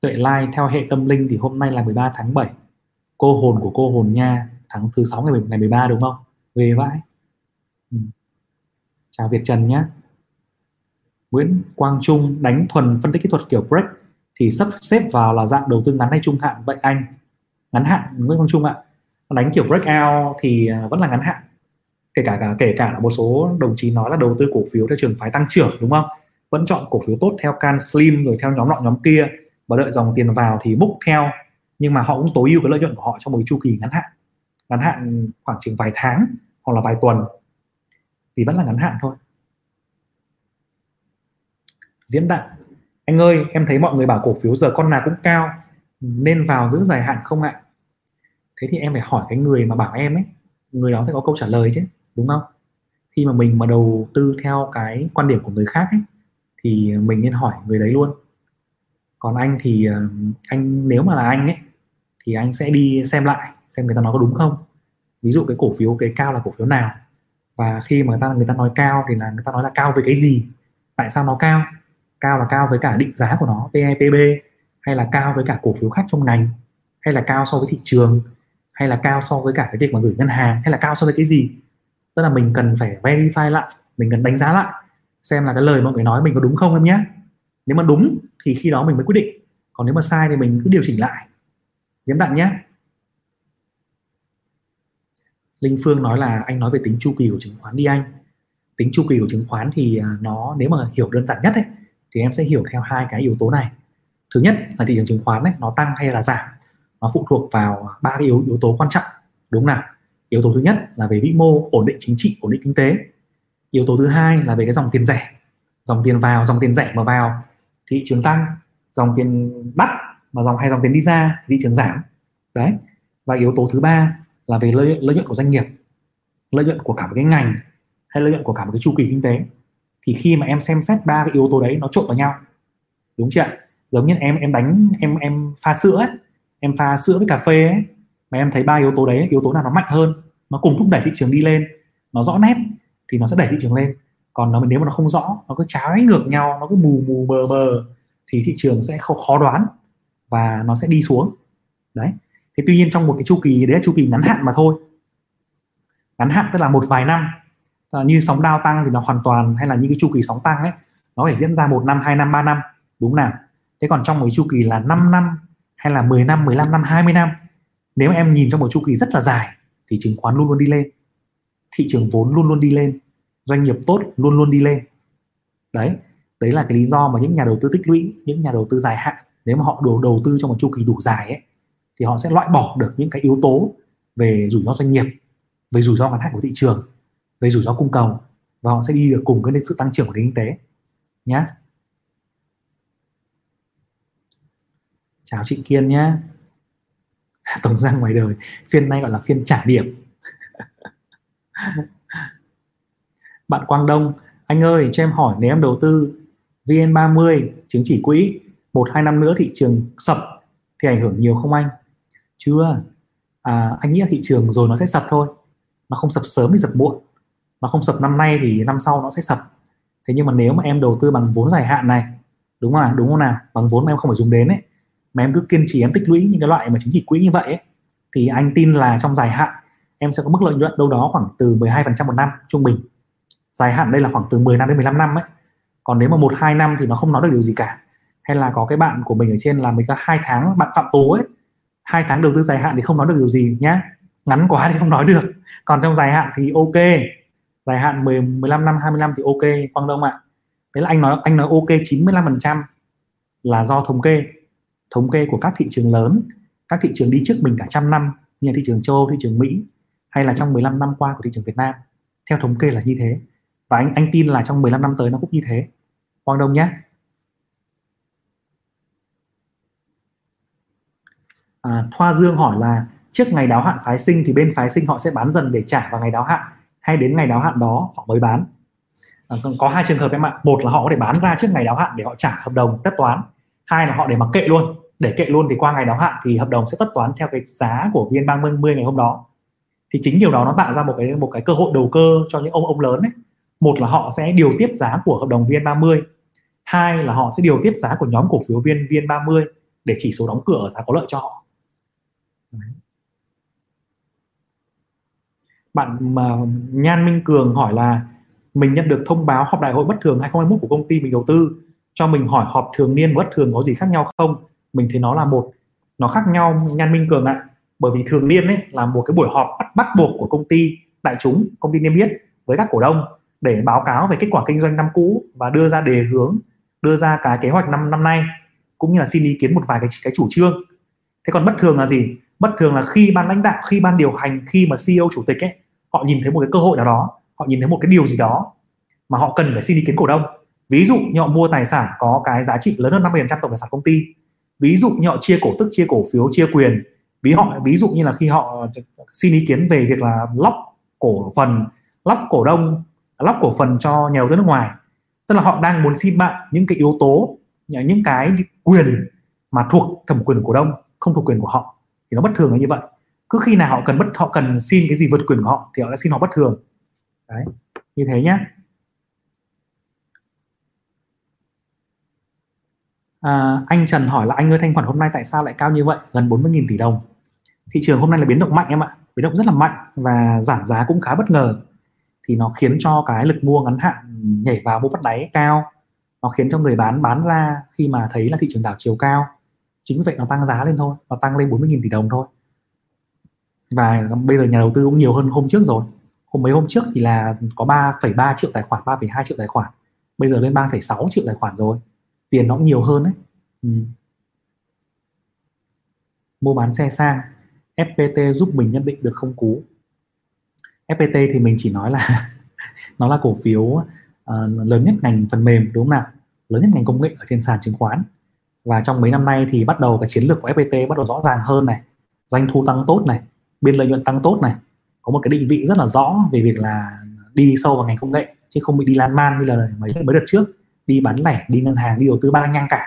Tuệ Lai theo hệ tâm linh thì hôm nay là 13 tháng 7 cô hồn của cô hồn nha tháng thứ sáu ngày ngày 13 đúng không? Về vãi. Ừ. chào Việt Trần nhé. Nguyễn Quang Trung đánh thuần phân tích kỹ thuật kiểu break thì sắp xếp vào là dạng đầu tư ngắn hay trung hạn? Vậy anh ngắn hạn Nguyễn Quang Trung ạ. Đánh kiểu breakout thì à, vẫn là ngắn hạn. Kể cả, cả kể cả một số đồng chí nói là đầu tư cổ phiếu theo trường phái tăng trưởng đúng không? Vẫn chọn cổ phiếu tốt theo can slim rồi theo nhóm nọ nhóm kia và đợi dòng tiền vào thì múc theo. Nhưng mà họ cũng tối ưu cái lợi nhuận của họ trong một chu kỳ ngắn hạn. Ngắn hạn khoảng chừng vài tháng hoặc là vài tuần. Thì vẫn là ngắn hạn thôi. Diễn đàn. Anh ơi, em thấy mọi người bảo cổ phiếu giờ con nào cũng cao, nên vào giữ dài hạn không ạ? Thế thì em phải hỏi cái người mà bảo em ấy. Người đó sẽ có câu trả lời chứ, đúng không? Khi mà mình mà đầu tư theo cái quan điểm của người khác ấy thì mình nên hỏi người đấy luôn. Còn anh thì ờ, anh, nếu mà là anh ấy, thì anh sẽ đi xem lại xem người ta nói có đúng không. Ví dụ cái cổ phiếu, cái cao là cổ phiếu nào. Và khi mà người ta người ta nói cao thì là người ta nói là cao với cái gì? Tại sao nó cao? Cao là cao với cả định giá của nó PE PB hay là cao với cả cổ phiếu khác trong ngành, hay là cao so với thị trường, hay là cao so với cả cái việc mà gửi ngân hàng, hay là cao so với cái gì? Tức là mình cần phải verify lại, mình cần đánh giá lại xem là cái lời mọi người nói mình có đúng không em nhé. Nếu mà đúng thì khi đó mình mới quyết định. Còn nếu mà sai thì mình cứ điều chỉnh lại. Diễm đặng nhé. Linh phương nói là anh nói về tính chu kỳ của chứng khoán đi anh. Tính chu kỳ của chứng khoán thì à, nó nếu mà hiểu đơn giản nhất ấy, thì em sẽ hiểu theo hai cái yếu tố này. Thứ nhất là thị trường chứng khoán ấy, nó tăng hay là giảm nó phụ thuộc vào ba cái yếu yếu tố quan trọng. Đúng nào? Yếu tố thứ nhất là về vĩ mô ổn định chính trị ổn định kinh tế yếu tố thứ hai là về cái dòng tiền rẻ. Dòng tiền vào dòng tiền rẻ mà vào thị trường tăng dòng tiền đắt mà dòng hay dòng tiền đi ra thì thị trường giảm. Đấy. Và yếu tố thứ ba là về lợi, lợi nhuận của doanh nghiệp lợi nhuận của cả một cái ngành hay lợi nhuận của cả một cái chu kỳ kinh tế. Thì khi mà em xem xét ba cái yếu tố đấy nó trộn vào nhau. Đúng chưa ạ? Giống như em em đánh em em pha sữa ấy, em pha sữa với cà phê ấy mà em thấy ba yếu tố đấy yếu tố nào nó mạnh hơn nó cùng thúc đẩy thị trường đi lên nó rõ nét thì nó sẽ đẩy thị trường lên. Còn nó, nếu mà nó không rõ, nó cứ trái ngược nhau, nó cứ mù mù mờ mờ thì thị trường sẽ khó khó đoán và nó sẽ đi xuống. Đấy. Thế tuy nhiên trong một cái chu kỳ, đấy là chu kỳ ngắn hạn mà thôi. Ngắn hạn tức là một vài năm. Như sóng đao tăng thì nó hoàn toàn, hay là những cái chu kỳ sóng tăng ấy, nó phải diễn ra một năm, hai năm, ba năm. Đúng nào? Thế còn trong một chu kỳ là 5 năm, hay là 10 năm 15 năm 20 năm, nếu mà em nhìn trong một chu kỳ rất là dài, thì chứng khoán luôn luôn đi lên thị trường vốn luôn luôn đi lên, doanh nghiệp tốt luôn luôn đi lên. Đấy đấy là cái lý do mà những nhà đầu tư tích lũy, những nhà đầu tư dài hạn, nếu mà họ đầu đầu tư trong một chu kỳ đủ dài ấy, thì họ sẽ loại bỏ được những cái yếu tố về rủi ro doanh nghiệp, về rủi ro ngắn hạn của thị trường, về rủi ro cung cầu, và họ sẽ đi được cùng với sự tăng trưởng của nền kinh tế. Nhé chào chị Kiên nhé tổng ra ngoài đời, phiên nay gọi là phiên trả điểm. bạn Quang Đông anh ơi cho em hỏi nếu em đầu tư VN30 chứng chỉ quỹ một hai năm nữa thị trường sập thì ảnh hưởng nhiều không anh? Chưa. À, anh nghĩ là thị trường rồi nó sẽ sập thôi. Nó không sập sớm thì sập muộn. Nó không sập năm nay thì năm sau nó sẽ sập. Thế nhưng mà nếu mà em đầu tư bằng vốn dài hạn này đúng không đúng không nào? Bằng vốn mà em không phải dùng đến ấy mà em cứ kiên trì em tích lũy những cái loại mà chứng chỉ quỹ như vậy ấy, thì anh tin là trong dài hạn em sẽ có mức lợi nhuận đâu đó khoảng từ 12% một năm trung bình. Dài hạn đây là khoảng từ 10 năm đến 15 năm ấy. Còn nếu mà một, hai năm thì nó không nói được điều gì cả. Hay là có cái bạn của mình ở trên là mình có hai tháng bạn phạm tố ấy, hai tháng đầu tư dài hạn thì không nói được điều gì nhá. Ngắn quá thì không nói được. Còn trong dài hạn thì ok. Dài hạn 10 15 năm 20 năm thì ok, Quang Đông ạ. Thế là anh nói anh nói ok 95% là do thống kê. Thống kê của các thị trường lớn, các thị trường đi trước mình cả trăm năm, như thị trường châu Âu, thị trường Mỹ hay là trong 15 năm qua của thị trường Việt Nam? Theo thống kê là như thế. Và anh anh tin là trong 15 năm tới nó cũng như thế. Quang Đông nhé. À, Thoa Dương hỏi là trước ngày đáo hạn phái sinh thì bên phái sinh họ sẽ bán dần để trả vào ngày đáo hạn hay đến ngày đáo hạn đó họ mới bán? À, có hai trường hợp em ạ. Một là họ có thể bán ra trước ngày đáo hạn để họ trả hợp đồng tất toán. Hai là họ để mặc kệ luôn. Để kệ luôn thì qua ngày đáo hạn thì hợp đồng sẽ tất toán theo cái giá của viên 30 ngày hôm đó thì chính điều đó nó tạo ra một cái một cái cơ hội đầu cơ cho những ông ông lớn ấy. Một là họ sẽ điều tiết giá của hợp đồng viên 30 hai là họ sẽ điều tiết giá của nhóm cổ phiếu viên viên 30 để chỉ số đóng cửa ở giá có lợi cho họ. Bạn mà Nhan Minh Cường hỏi là mình nhận được thông báo họp đại hội bất thường 2021 của công ty mình đầu tư, cho mình hỏi họp thường niên bất thường có gì khác nhau không? Mình thấy nó là một, nó khác nhau, Nhan Minh Cường ạ bởi vì thường niên ấy là một cái buổi họp bắt bắt buộc của công ty đại chúng, công ty niêm yết với các cổ đông để báo cáo về kết quả kinh doanh năm cũ và đưa ra đề hướng, đưa ra cái kế hoạch năm năm nay, cũng như là xin ý kiến một vài cái cái chủ trương. Thế còn bất thường là gì? Bất thường là khi ban lãnh đạo, khi ban điều hành, khi mà CEO chủ tịch ấy, họ nhìn thấy một cái cơ hội nào đó, họ nhìn thấy một cái điều gì đó mà họ cần phải xin ý kiến cổ đông. Ví dụ như họ mua tài sản có cái giá trị lớn hơn 50% tổng tài sản công ty. Ví dụ như họ chia cổ tức, chia cổ phiếu, chia quyền ví họ ví dụ như là khi họ xin ý kiến về việc là lóc cổ phần lóc cổ đông lóc cổ phần cho nhà đầu tư nước ngoài. Tức là họ đang muốn xin bạn những cái yếu tố những cái quyền mà thuộc thẩm quyền của cổ đông không thuộc quyền của họ. Thì nó bất thường là như vậy. Cứ khi nào họ cần bất họ cần xin cái gì vượt quyền của họ thì họ đã xin họ bất thường. Đấy như thế nhé à, anh Trần hỏi là anh ơi thanh khoản hôm nay tại sao lại cao như vậy? Gần 40.000 tỷ đồng thị trường hôm nay là biến động mạnh em ạ. Biến động rất là mạnh và giảm giá cũng khá bất ngờ. Thì nó khiến cho cái lực mua ngắn hạn nhảy vào mua bắt đáy cao. Nó khiến cho người bán bán ra khi mà thấy là thị trường đảo chiều cao. Chính vì vậy nó tăng giá lên thôi nó tăng lên 40.000 tỷ đồng thôi. Và bây giờ nhà đầu tư cũng nhiều hơn hôm trước rồi. Hôm mấy hôm trước thì là có 3,3 triệu tài khoản 3,2 triệu tài khoản. Bây giờ lên 3,6 triệu tài khoản rồi. Tiền nó cũng nhiều hơn đấy. Ừ. mua bán xe sang. FPT giúp mình nhận định được không cú. FPT thì mình chỉ nói là nó là cổ phiếu uh, lớn nhất ngành phần mềm đúng không nào? Lớn nhất ngành công nghệ ở trên sàn chứng khoán. Và trong mấy năm nay thì bắt đầu cái chiến lược của FPT bắt đầu rõ ràng hơn này. Doanh thu tăng tốt này biên lợi nhuận tăng tốt này. Có một cái định vị rất là rõ về việc là đi sâu vào ngành công nghệ chứ không bị đi lan man như là mấy mấy đợt trước. Đi bán lẻ đi ngân hàng đi đầu tư ba nhanh cả.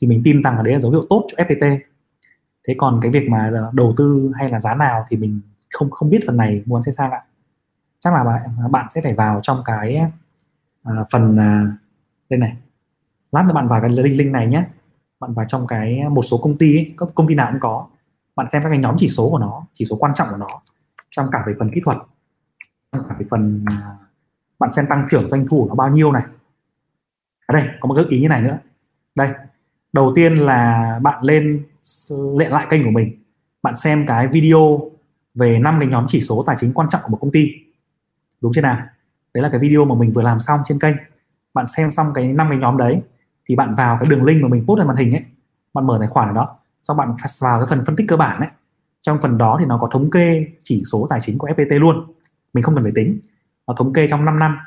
Thì mình tin rằng là đấy là dấu hiệu tốt cho FPT thế còn cái việc mà đầu tư hay là giá nào thì mình không không biết phần này muốn sẽ sang ạ. Chắc là bạn bạn sẽ phải vào trong cái uh, phần uh, đây này. Lát nữa bạn vào cái link link này nhé. Bạn vào trong cái một số công ty ấy, các công ty nào cũng có. Bạn xem các cái nhóm chỉ số của nó chỉ số quan trọng của nó trong cả về phần kỹ thuật trong cả về phần uh, bạn xem tăng trưởng doanh thu nó bao nhiêu này. Ở đây có một gợi ý như này nữa. Đây đầu tiên là bạn lên lệ lại kênh của mình. Bạn xem cái video về năm cái nhóm chỉ số tài chính quan trọng của một công ty. Đúng chưa nào? Đấy là cái video mà mình vừa làm xong trên kênh. Bạn xem xong cái năm cái nhóm đấy, thì bạn vào cái đường link mà mình post lên màn hình ấy, bạn mở tài khoản ở đó, sau bạn vào cái phần phân tích cơ bản ấy. Trong phần đó thì nó có thống kê chỉ số tài chính của FPT luôn. Mình không cần phải tính. Nó thống kê trong 5 năm.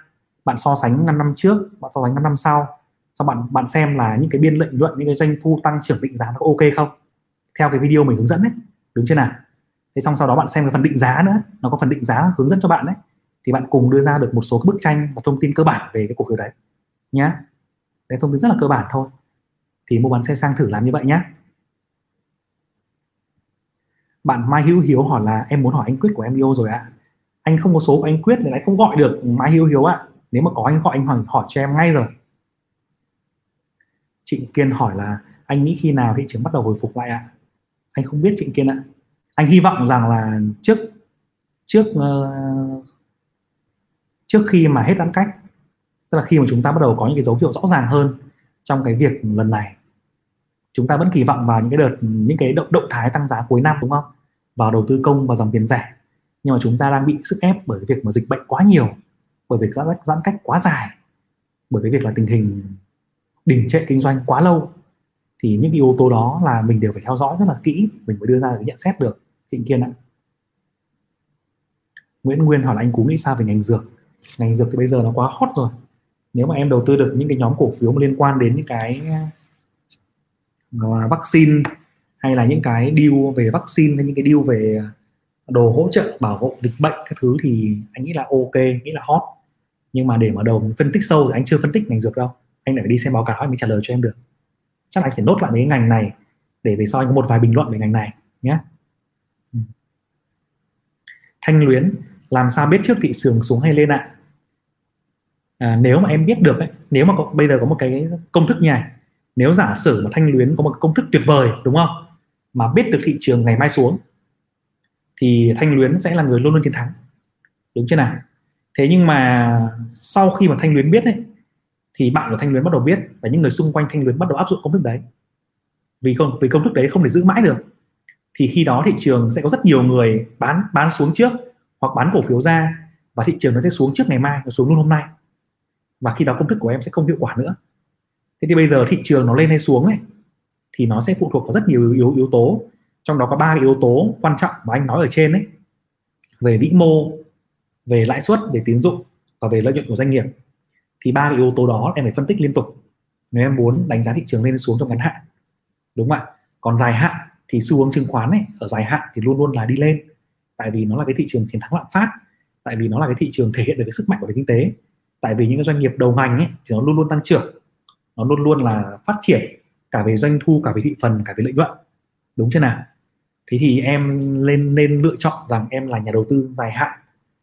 Bạn so sánh 5 năm trước, bạn so sánh 5 năm sau sau bạn bạn xem là những cái biên lợi nhuận, những cái doanh thu tăng trưởng định giá nó ok không? Theo cái video mình hướng dẫn đấy đúng chưa nào? Thế xong sau đó bạn xem cái phần định giá nữa, nó có phần định giá hướng dẫn cho bạn đấy. Thì bạn cùng đưa ra được một số bức tranh và thông tin cơ bản về cái cổ phiếu đấy, nhá. Đấy, thông tin rất là cơ bản thôi. Thì mua bán xe sang thử làm như vậy nhé bạn Mai Hữu Hiếu hỏi là, em muốn hỏi anh Quyết của em yêu rồi ạ. Anh không có số của anh Quyết thì lại không gọi được Mai Hữu Hiếu ạ. Nếu mà có anh gọi, anh hỏi hỏi cho em ngay rồi. Trịnh Kiên hỏi là anh nghĩ khi nào thị trường bắt đầu hồi phục lại ạ? Anh không biết Trịnh Kiên ạ. Anh hy vọng rằng là trước trước uh, trước khi mà hết giãn cách tức là khi mà chúng ta bắt đầu có những cái dấu hiệu rõ ràng hơn trong cái việc lần này chúng ta vẫn kỳ vọng vào những cái đợt những cái động động thái tăng giá cuối năm đúng không? Vào đầu tư công và dòng tiền rẻ. Nhưng mà chúng ta đang bị sức ép bởi việc mà dịch bệnh quá nhiều bởi việc giãn cách, giãn cách quá dài bởi cái việc là tình hình đình trệ kinh doanh quá lâu, thì những yếu tố đó là mình đều phải theo dõi rất là kỹ, mình mới đưa ra được nhận xét được. Trịnh kiên ạ. Nguyễn Nguyên hỏi là anh Cú nghĩ sao về ngành dược? Ngành dược thì bây giờ nó quá hot rồi. Nếu mà em đầu tư được những cái nhóm cổ phiếu mà liên quan đến những cái à, vaccine hay là những cái deal về vaccine hay những cái deal về đồ hỗ trợ bảo hộ dịch bệnh các thứ thì anh nghĩ là ok, nghĩ là hot. Nhưng mà để mà đầu phân tích sâu thì anh chưa phân tích ngành dược đâu anh lại phải đi xem báo cáo anh mới trả lời cho em được. Chắc là anh phải nốt lại mấy cái ngành này để về sau anh có một vài bình luận về ngành này nhé. Ừ. Thanh luyến làm sao biết trước thị trường xuống hay lên ạ? À, nếu mà em biết được ấy, nếu mà có, bây giờ có một cái công thức như này nếu giả sử mà thanh luyến có một công thức tuyệt vời đúng không? Mà biết được thị trường ngày mai xuống thì thanh luyến sẽ là người luôn luôn chiến thắng. Đúng chưa nào? Thế nhưng mà sau khi mà thanh luyến biết ấy thì bạn của thanh luyến bắt đầu biết và những người xung quanh thanh luyến bắt đầu áp dụng công thức đấy. Vì không, vì công thức đấy không thể giữ mãi được. Thì khi đó thị trường sẽ có rất nhiều người bán bán xuống trước hoặc bán cổ phiếu ra và thị trường nó sẽ xuống trước ngày mai, nó xuống luôn hôm nay. Và khi đó công thức của em sẽ không hiệu quả nữa. Thế thì bây giờ thị trường nó lên hay xuống ấy, thì nó sẽ phụ thuộc vào rất nhiều yếu yếu tố. Trong đó có ba yếu tố quan trọng mà anh nói ở trên ấy. Về vĩ mô, về lãi suất về tín dụng và về lợi nhuận của doanh nghiệp thì ba cái yếu tố đó em phải phân tích liên tục nếu em muốn đánh giá thị trường lên xuống trong ngắn hạn đúng không ạ? Còn dài hạn thì xu hướng chứng khoán này ở dài hạn thì luôn luôn là đi lên tại vì nó là cái thị trường chiến thắng lạm phát tại vì nó là cái thị trường thể hiện được cái sức mạnh của nền kinh tế tại vì những cái doanh nghiệp đầu ngành ấy thì nó luôn luôn tăng trưởng nó luôn luôn là phát triển cả về doanh thu cả về thị phần cả về lợi nhuận đúng chưa nào? Thế thì em lên nên lựa chọn rằng em là nhà đầu tư dài hạn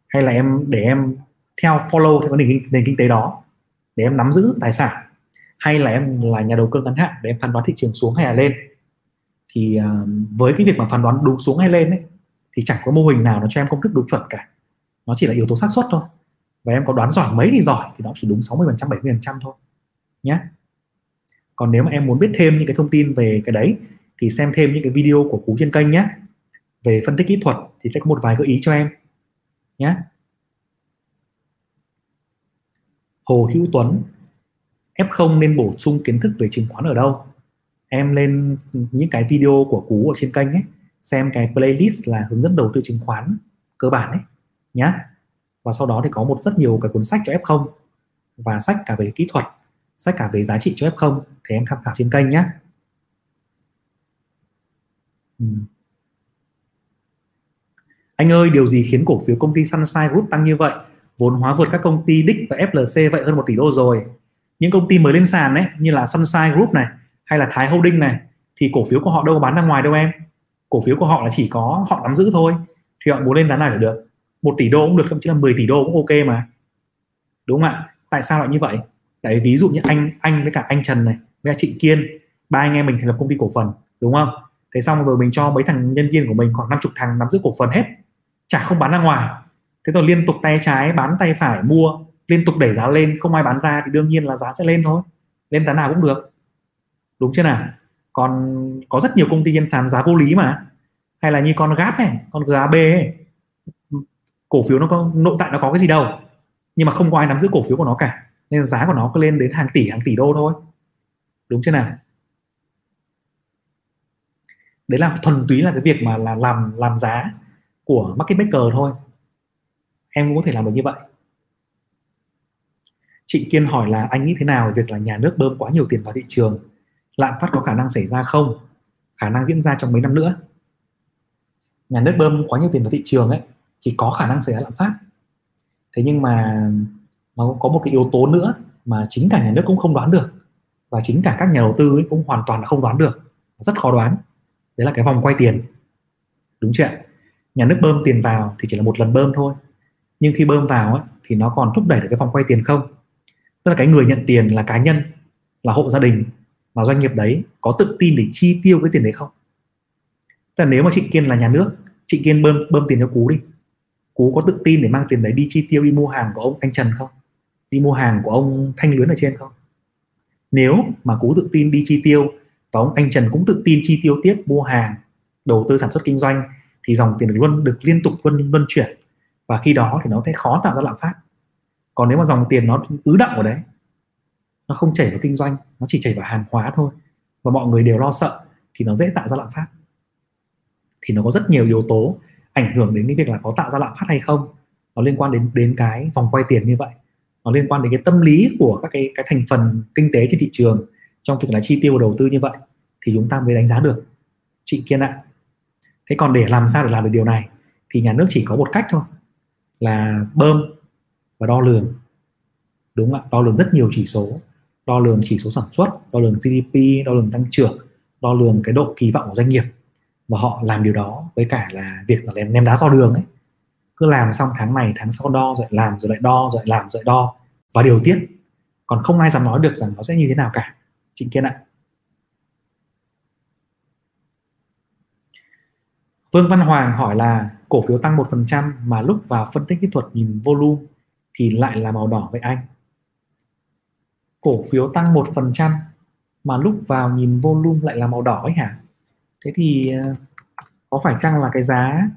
hay là em để em theo follow theo cái nền, nền kinh tế đó để em nắm giữ tài sản? Hay là em là nhà đầu cơ ngắn hạn để em phán đoán thị trường xuống hay là lên? Thì uh, với cái việc mà phán đoán đúng xuống hay lên ấy thì chẳng có mô hình nào nó cho em công thức đúng chuẩn cả. Nó chỉ là yếu tố xác suất thôi. Và em có đoán giỏi mấy thì giỏi thì nó chỉ đúng 60 phần trăm 70 phần trăm thôi nhé còn nếu mà em muốn biết thêm những cái thông tin về cái đấy thì xem thêm những cái video của cú trên kênh nhé về phân tích kỹ thuật thì sẽ có một vài gợi ý cho em nhé Hồ Hữu Tuấn F0 nên bổ sung kiến thức về chứng khoán ở đâu? Em lên những cái video của cú ở trên kênh ấy, xem cái playlist là hướng dẫn đầu tư chứng khoán cơ bản ấy, nhá. Và sau đó thì có một rất nhiều cái cuốn sách cho F0 và sách cả về kỹ thuật, sách cả về giá trị cho F0 thì em tham khảo trên kênh nhé ừ. anh ơi, điều gì khiến cổ phiếu công ty Sunshine Group tăng như vậy? Vốn hóa vượt các công ty đích và FLC vậy hơn một tỷ đô rồi. Những công ty mới lên sàn ấy, như là Sunshine Group này, hay là Thái Holding này, thì cổ phiếu của họ đâu có bán ra ngoài đâu em. Cổ phiếu của họ là chỉ có họ nắm giữ thôi, thì họ muốn lên giá này là được. Một tỷ đô cũng được, thậm chí là 10 tỷ đô cũng ok mà. Đúng không ạ? Tại sao lại như vậy? Đấy, ví dụ như anh anh với cả anh Trần này, với cả Trịnh Kiên, ba anh em mình thành lập công ty cổ phần, đúng không? Thế xong rồi mình cho mấy thằng nhân viên của mình khoảng 50 thằng nắm giữ cổ phần hết. Chả không bán ra ngoài thế rồi liên tục tay trái bán tay phải mua, liên tục đẩy giá lên, không ai bán ra thì đương nhiên là giá sẽ lên thôi. Lên giá nào cũng được. Đúng chưa nào? Còn có rất nhiều công ty trên sàn giá vô lý mà. Hay là như con gap này, con GAB ấy. Cổ phiếu nó có, nội tại nó có cái gì đâu. Nhưng mà không có ai nắm giữ cổ phiếu của nó cả. Nên giá của nó cứ lên đến hàng tỷ hàng tỷ đô thôi. Đúng chưa nào? Đấy là thuần túy là cái việc mà là làm làm giá của market maker thôi em cũng có thể làm được như vậy. Trịnh Kiên hỏi là anh nghĩ thế nào về việc là nhà nước bơm quá nhiều tiền vào thị trường? Lạm phát có khả năng xảy ra không? Khả năng diễn ra trong mấy năm nữa? Nhà nước bơm quá nhiều tiền vào thị trường ấy, thì có khả năng xảy ra lạm phát. Thế nhưng mà nó có một cái yếu tố nữa mà chính cả nhà nước cũng không đoán được và chính cả các nhà đầu tư ấy cũng hoàn toàn là không đoán được. Rất khó đoán. Đấy là cái vòng quay tiền. Đúng chưa nhà nước bơm tiền vào thì chỉ là một lần bơm thôi nhưng khi bơm vào ấy, thì nó còn thúc đẩy được cái vòng quay tiền không? Tức là cái người nhận tiền là cá nhân là hộ gia đình mà doanh nghiệp đấy có tự tin để chi tiêu cái tiền đấy không? Tức là nếu mà chị kiên là nhà nước chị kiên bơm bơm tiền cho cú đi. Cú có tự tin để mang tiền đấy đi chi tiêu đi mua hàng của ông anh trần không? Đi mua hàng của ông thanh luyến ở trên không? Nếu mà cú tự tin đi chi tiêu và ông anh trần cũng tự tin chi tiêu tiếp mua hàng đầu tư sản xuất kinh doanh thì dòng tiền được luôn được liên tục luân luân chuyển và khi đó thì nó sẽ khó tạo ra lạm phát. Còn nếu mà dòng tiền nó ứ động ở đấy, nó không chảy vào kinh doanh, nó chỉ chảy vào hàng hóa thôi và mọi người đều lo sợ, thì nó dễ tạo ra lạm phát. Thì nó có rất nhiều yếu tố ảnh hưởng đến cái việc là có tạo ra lạm phát hay không. Nó liên quan đến đến cái vòng quay tiền như vậy. Nó liên quan đến cái tâm lý của các cái cái thành phần kinh tế trên thị trường trong việc là chi tiêu và đầu tư như vậy, thì chúng ta mới đánh giá được. Chị kiên ạ. Thế còn để làm sao để làm được điều này, thì nhà nước chỉ có một cách thôi là bơm và đo lường. Đúng không ạ? Đo lường rất nhiều chỉ số. Đo lường chỉ số sản xuất đo lường GDP đo lường tăng trưởng đo lường cái độ kỳ vọng của doanh nghiệp. Và họ làm điều đó với cả là việc là ném, ném đá so đường ấy. Cứ làm xong tháng này tháng sau đo rồi làm rồi lại đo rồi lại làm rồi lại đo. Và điều tiết. Còn không ai dám nói được rằng nó sẽ như thế nào cả. Chị Kiên ạ. Vương Văn Hoàng hỏi là cổ phiếu tăng 1% mà lúc vào phân tích kỹ thuật nhìn volume thì lại là màu đỏ vậy anh. Cổ phiếu tăng 1% mà lúc vào nhìn volume lại là màu đỏ ấy hả? Thế thì ờ, có phải chăng là cái giá,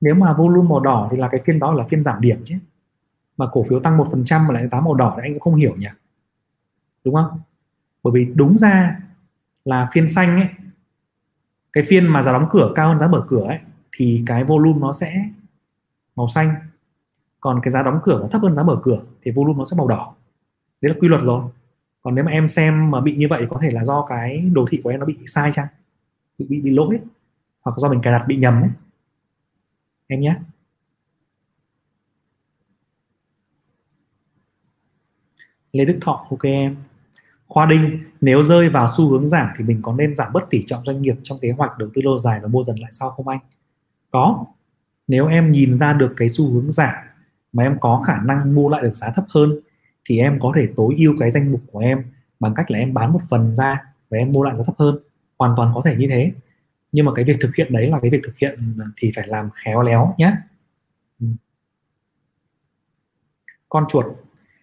nếu mà volume màu đỏ thì là cái phiên đó là phiên giảm điểm chứ? Mà cổ phiếu tăng 1% mà lại tám màu đỏ thì anh cũng không hiểu nhỉ? Đúng không? Bởi vì đúng ra là phiên xanh ấy, cái phiên mà giá đóng cửa cao hơn giá mở cửa ấy thì cái volume nó sẽ màu xanh. Còn cái giá đóng cửa nó thấp hơn giá mở cửa thì volume nó sẽ màu đỏ. Đấy là quy luật rồi. Còn nếu mà em xem mà bị như vậy có thể là do cái đồ thị của em nó bị sai chăng? Bị bị, bị lỗi hoặc do mình cài đặt bị nhầm ấy. Em nhé. Lê Đức Thọ ok em. Khoa Đinh nếu rơi vào xu hướng giảm thì mình có nên giảm bớt tỷ trọng doanh nghiệp trong kế hoạch đầu tư lâu dài và mua dần lại sau không anh? Có. Nếu em nhìn ra được cái xu hướng giảm mà em có khả năng mua lại được giá thấp hơn thì em có thể tối ưu cái danh mục của em bằng cách là em bán một phần ra và em mua lại giá thấp hơn. Hoàn toàn có thể như thế. Nhưng mà cái việc thực hiện đấy là cái việc thực hiện thì phải làm khéo léo nhé. Ừ. Con chuột.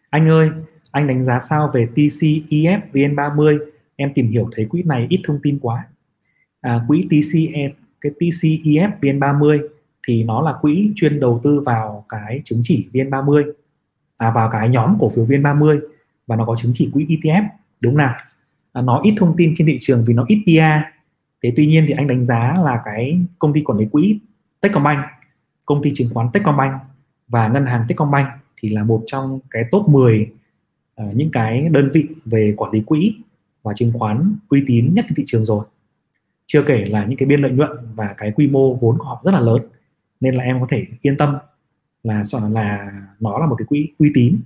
Anh ơi anh đánh giá sao về TCEF VN30 em tìm hiểu thấy quỹ này ít thông tin quá. À, quỹ TCE cái TCEF VN30 thì nó là quỹ chuyên đầu tư vào cái chứng chỉ VN30 à, vào cái nhóm cổ phiếu VN30 và nó có chứng chỉ quỹ ETF đúng nào? À, nó ít thông tin trên thị trường vì nó ít PR thế tuy nhiên thì anh đánh giá là cái công ty quản lý quỹ Techcombank công ty chứng khoán Techcombank và ngân hàng Techcombank thì là một trong cái top 10 uh, à, những cái đơn vị về quản lý quỹ và chứng khoán uy tín nhất trên thị trường rồi chưa kể là những cái biên lợi nhuận và cái quy mô vốn của họ rất là lớn. Nên là em có thể yên tâm là là nó là một cái quỹ uy tín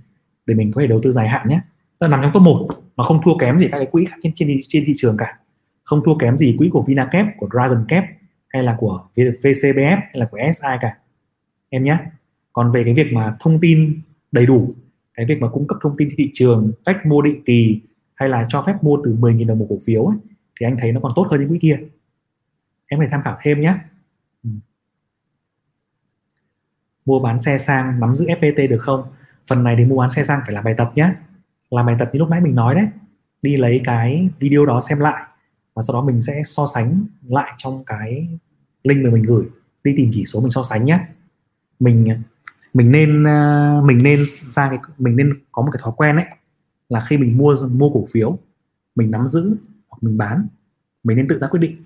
để mình có thể đầu tư dài hạn nhé. Tức là nằm trong top 1 mà không thua kém gì các cái quỹ khác trên, trên, trên thị trường cả. Không thua kém gì quỹ của Vinacap của Dragon Cap hay là của VCBF hay là của SI cả. Em nhé. Còn về cái việc mà thông tin đầy đủ cái việc mà cung cấp thông tin trên thị trường cách mua định kỳ hay là cho phép mua từ 10.000 đồng một cổ phiếu ấy, thì anh thấy nó còn tốt hơn những quỹ kia em phải tham khảo thêm nhé. Ừ. mua bán xe sang nắm giữ FPT được không? Phần này thì mua bán xe sang phải làm bài tập nhé. Làm bài tập như lúc nãy mình nói đấy. Đi lấy cái video đó xem lại. Và sau đó mình sẽ so sánh lại trong cái link mà mình gửi. Đi tìm chỉ số mình so sánh nhé. Mình mình nên ờ, mình nên ra cái mình nên có một cái thói quen ấy là khi mình mua mua cổ phiếu mình nắm giữ hoặc mình bán mình nên tự ra quyết định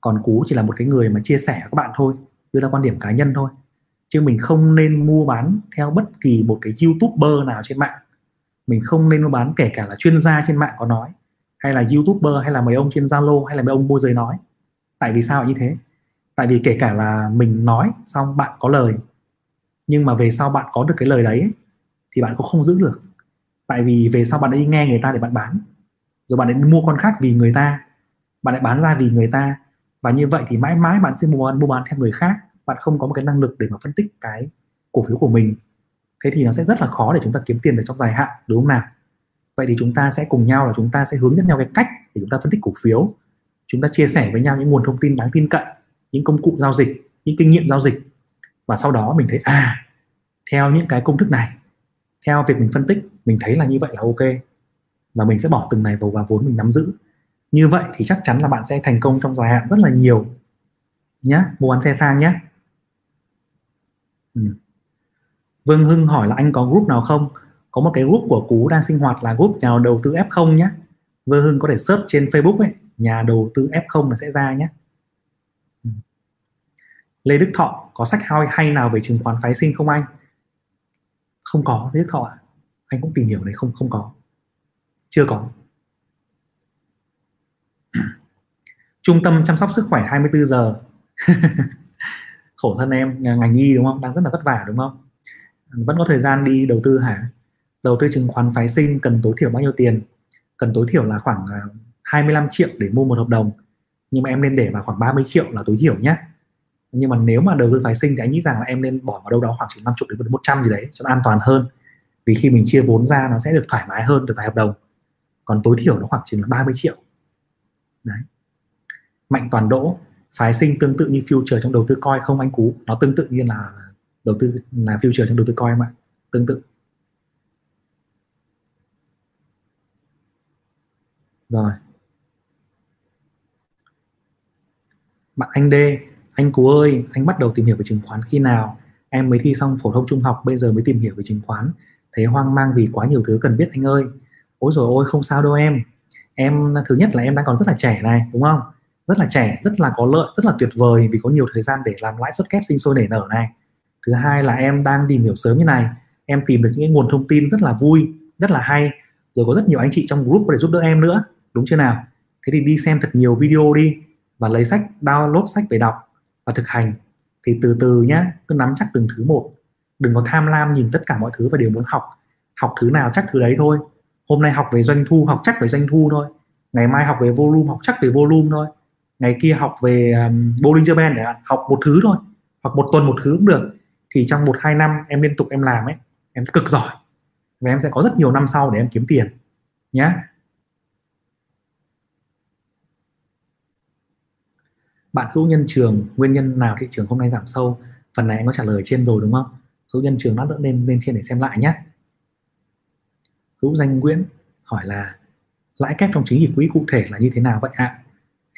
còn cú chỉ là một cái người mà chia sẻ với các bạn thôi đưa ra quan điểm cá nhân thôi. Chứ mình không nên mua bán theo bất kỳ một cái youtuber nào trên mạng. Mình không nên mua bán kể cả là chuyên gia trên mạng có nói hay là youtuber hay là mấy ông trên zalo hay là mấy ông môi giới nói. Tại vì sao như thế? Tại vì kể cả là mình nói xong bạn có lời nhưng mà về sau bạn có được cái lời đấy ấy, thì bạn cũng không giữ được. Tại vì về sau bạn đi nghe người ta để bạn bán rồi bạn lại mua con khác vì người ta bạn lại bán ra vì người ta và như vậy thì mãi mãi bạn sẽ mua bán mua bán theo người khác. Bạn không có một cái năng lực để mà phân tích cái cổ phiếu của mình. Thế thì nó sẽ rất là khó để chúng ta kiếm tiền được trong dài hạn, đúng không nào? Vậy thì chúng ta sẽ cùng nhau là chúng ta sẽ hướng dẫn nhau cái cách để chúng ta phân tích cổ phiếu. Chúng ta chia sẻ với nhau những nguồn thông tin đáng tin cậy, những công cụ giao dịch, những kinh nghiệm giao dịch. Và sau đó mình thấy à theo những cái công thức này, theo việc mình phân tích, mình thấy là như vậy là ok. Và mình sẽ bỏ từng này vào vào vốn mình nắm giữ như vậy thì chắc chắn là bạn sẽ thành công trong dài hạn rất là nhiều. Nhé mua bán xe sang nhé ừ. Vương Hưng hỏi là anh có group nào không? Có một cái group của Cú đang sinh hoạt là group nhà đầu tư F0 nhé Vương Hưng có thể search trên Facebook ấy, nhà đầu tư F0 là sẽ ra nhé ừ. Lê Đức Thọ, có sách hay hay nào về chứng khoán phái sinh không anh? Không có, Lê Đức Thọ à? anh cũng tìm hiểu đấy không không có. Chưa có. trung tâm chăm sóc sức khỏe 24 giờ. Khổ thân em ngành y đúng không? Đang rất là vất vả đúng không? Vẫn có thời gian đi đầu tư hả? Đầu tư chứng khoán phái sinh cần tối thiểu bao nhiêu tiền? Cần tối thiểu là khoảng à, 25 triệu để mua một hợp đồng. Nhưng mà em nên để vào khoảng 30 triệu là tối thiểu nhé nhưng mà nếu mà đầu tư phái sinh thì anh nghĩ rằng là em nên bỏ vào đâu đó khoảng chừng 50 đến 100 gì đấy cho nó an toàn hơn. Vì khi mình chia vốn ra nó sẽ được thoải mái hơn được vài hợp đồng. Còn tối thiểu nó khoảng chừng là 30 triệu đấy. Mạnh toàn đỗ, phái sinh tương tự như future trong đầu tư coi không anh cú? Nó tương tự như là đầu tư là future trong đầu tư coi ạ? Tương tự. Rồi. Bạn anh D, anh Cú ơi, anh bắt đầu tìm hiểu về chứng khoán khi nào? Em mới thi xong phổ thông trung học, bây giờ mới tìm hiểu về chứng khoán. Thấy hoang mang vì quá nhiều thứ cần biết anh ơi. Ôi rồi ôi, không sao đâu em em, thứ nhất là em đang còn rất là trẻ này, đúng không? Rất là trẻ, rất là có lợi, rất là tuyệt vời vì có nhiều thời gian để làm lãi suất kép sinh sôi nảy nở này. Thứ hai là em đang tìm hiểu sớm như này. Em tìm được những nguồn thông tin rất là vui, rất là hay. Rồi có rất nhiều anh chị trong group để giúp đỡ em nữa, đúng chưa nào? Thế thì đi xem thật nhiều video đi và lấy sách, download sách về đọc và thực hành. Thì từ từ nhá, cứ nắm chắc từng thứ một. Đừng có tham lam nhìn tất cả mọi thứ và đều muốn học. Học thứ nào chắc thứ đấy thôi hôm nay học về doanh thu học chắc về doanh thu thôi. Ngày mai học về volume học chắc về volume thôi. Ngày kia học về um, Bollinger Band để học một thứ thôi. Hoặc một tuần một thứ cũng được. Thì trong một hai năm em liên tục em làm ấy em cực giỏi. Và em sẽ có rất nhiều năm sau để em kiếm tiền. Nhé bạn hữu nhân trường nguyên nhân nào thị trường hôm nay giảm sâu? Phần này anh có trả lời trên rồi đúng không? Hữu nhân trường nó đỡ lên lên trên để xem lại nhé hữu danh nguyễn hỏi là lãi kép trong chứng chỉ quỹ cụ thể là như thế nào vậy ạ? À?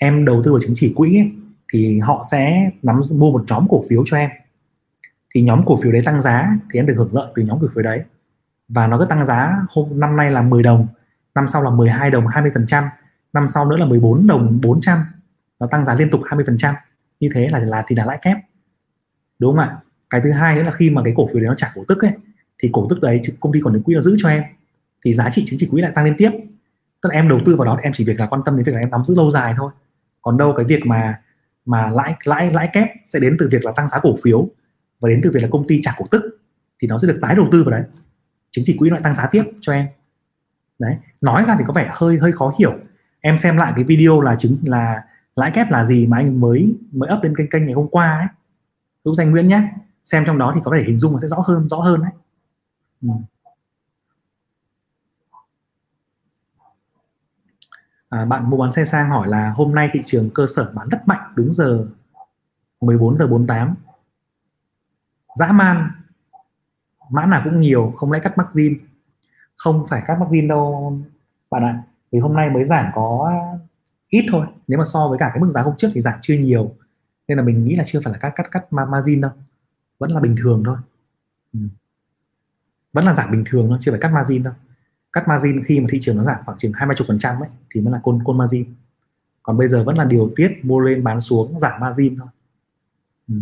em đầu tư vào chứng chỉ quỹ ấy, thì họ sẽ nắm mua một nhóm cổ phiếu cho em. Thì nhóm cổ phiếu đấy tăng giá thì em được hưởng lợi từ nhóm cổ phiếu đấy. Và nó cứ tăng giá hôm năm nay là 10 đồng năm sau là 12 đồng 20 phần trăm năm sau nữa là 14 đồng 400 nó tăng giá liên tục 20 phần trăm. Như thế là là thì là lãi kép. Đúng không ạ? Cái thứ hai nữa là khi mà cái cổ phiếu đấy nó trả cổ tức ấy thì cổ tức đấy công ty còn được quỹ nó giữ cho em thì giá trị chứng chỉ quỹ lại tăng lên tiếp. Tức là em đầu tư vào đó thì em chỉ việc là quan tâm đến việc là em nắm giữ lâu dài thôi. Còn đâu cái việc mà mà lãi lãi lãi kép sẽ đến từ việc là tăng giá cổ phiếu và đến từ việc là công ty trả cổ tức thì nó sẽ được tái đầu tư vào đấy. Chứng chỉ quỹ lại tăng giá tiếp cho em. Đấy, nói ra thì có vẻ hơi hơi khó hiểu. Em xem lại cái video là chứng, là lãi kép là gì mà anh mới mới up lên kênh kênh ngày hôm qua ấy. Hữu danh nguyễn nhé. Xem trong đó thì có thể hình dung nó sẽ rõ hơn rõ hơn đấy. Ừ. à, bạn mua bán xe sang hỏi là hôm nay thị trường cơ sở bán rất mạnh đúng giờ 14 giờ 48 dã man mã nào cũng nhiều không lẽ cắt margin không phải cắt margin đâu bạn ạ. Vì hôm nay mới giảm có ít thôi nếu mà so với cả cái mức giá hôm trước thì giảm chưa nhiều. Nên là mình nghĩ là chưa phải là cắt cắt cắt margin đâu vẫn là bình thường thôi. Ừ. vẫn là giảm bình thường thôi chưa phải cắt margin đâu cắt margin khi mà thị trường nó giảm khoảng chừng hai mươi phần trăm ấy thì mới là côn côn margin. Còn bây giờ vẫn là điều tiết mua lên bán xuống giảm margin thôi. Ừ.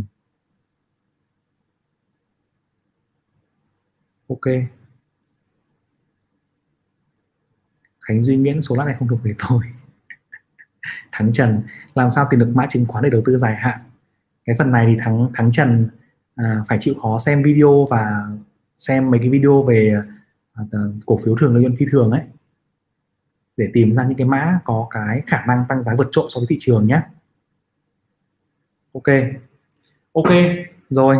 ok. Khánh Duy Nguyễn số lát này không thuộc về tôi. Thắng Trần làm sao tìm được mã chứng khoán để đầu tư dài hạn? Cái phần này thì thắng thắng Trần à, phải chịu khó xem video và xem mấy cái video về cổ phiếu thường lợi nhuận phi thường ấy. Để tìm ra những cái mã có cái khả năng tăng giá vượt trội so với thị trường nhé. Ok. Ok, rồi.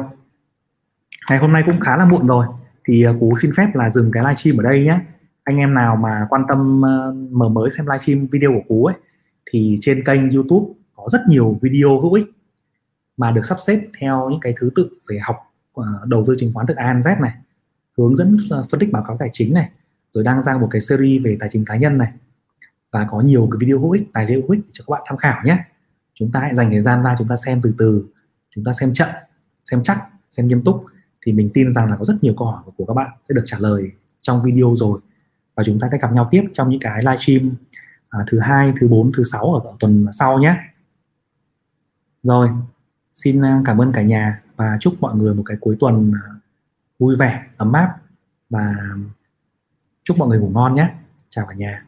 Ngày hôm nay cũng khá là muộn rồi. Thì à, cú xin phép là dừng cái livestream ở đây nhé. Anh em nào mà quan tâm ờ, mở mới xem livestream video của cú ấy, thì trên kênh youtube có rất nhiều video hữu ích mà được sắp xếp theo những cái thứ tự về học ờ, đầu tư chứng khoán từ A đến Z này hướng dẫn ờ, phân tích báo cáo tài chính này rồi đang ra một cái series về tài chính cá nhân này. Và có nhiều cái video hữu ích tài liệu hữu ích cho các bạn tham khảo nhé. Chúng ta hãy dành thời gian ra chúng ta xem từ từ chúng ta xem chậm xem chắc xem nghiêm túc thì mình tin rằng là có rất nhiều câu hỏi của các bạn sẽ được trả lời trong video rồi. Và chúng ta sẽ gặp nhau tiếp trong những cái livestream à, thứ hai thứ bốn thứ sáu ở, ở tuần sau nhé. Rồi xin à, cảm ơn cả nhà và chúc mọi người một cái cuối tuần à, vui vẻ ấm áp. Và chúc mọi người ngủ ngon nhé. Chào cả nhà.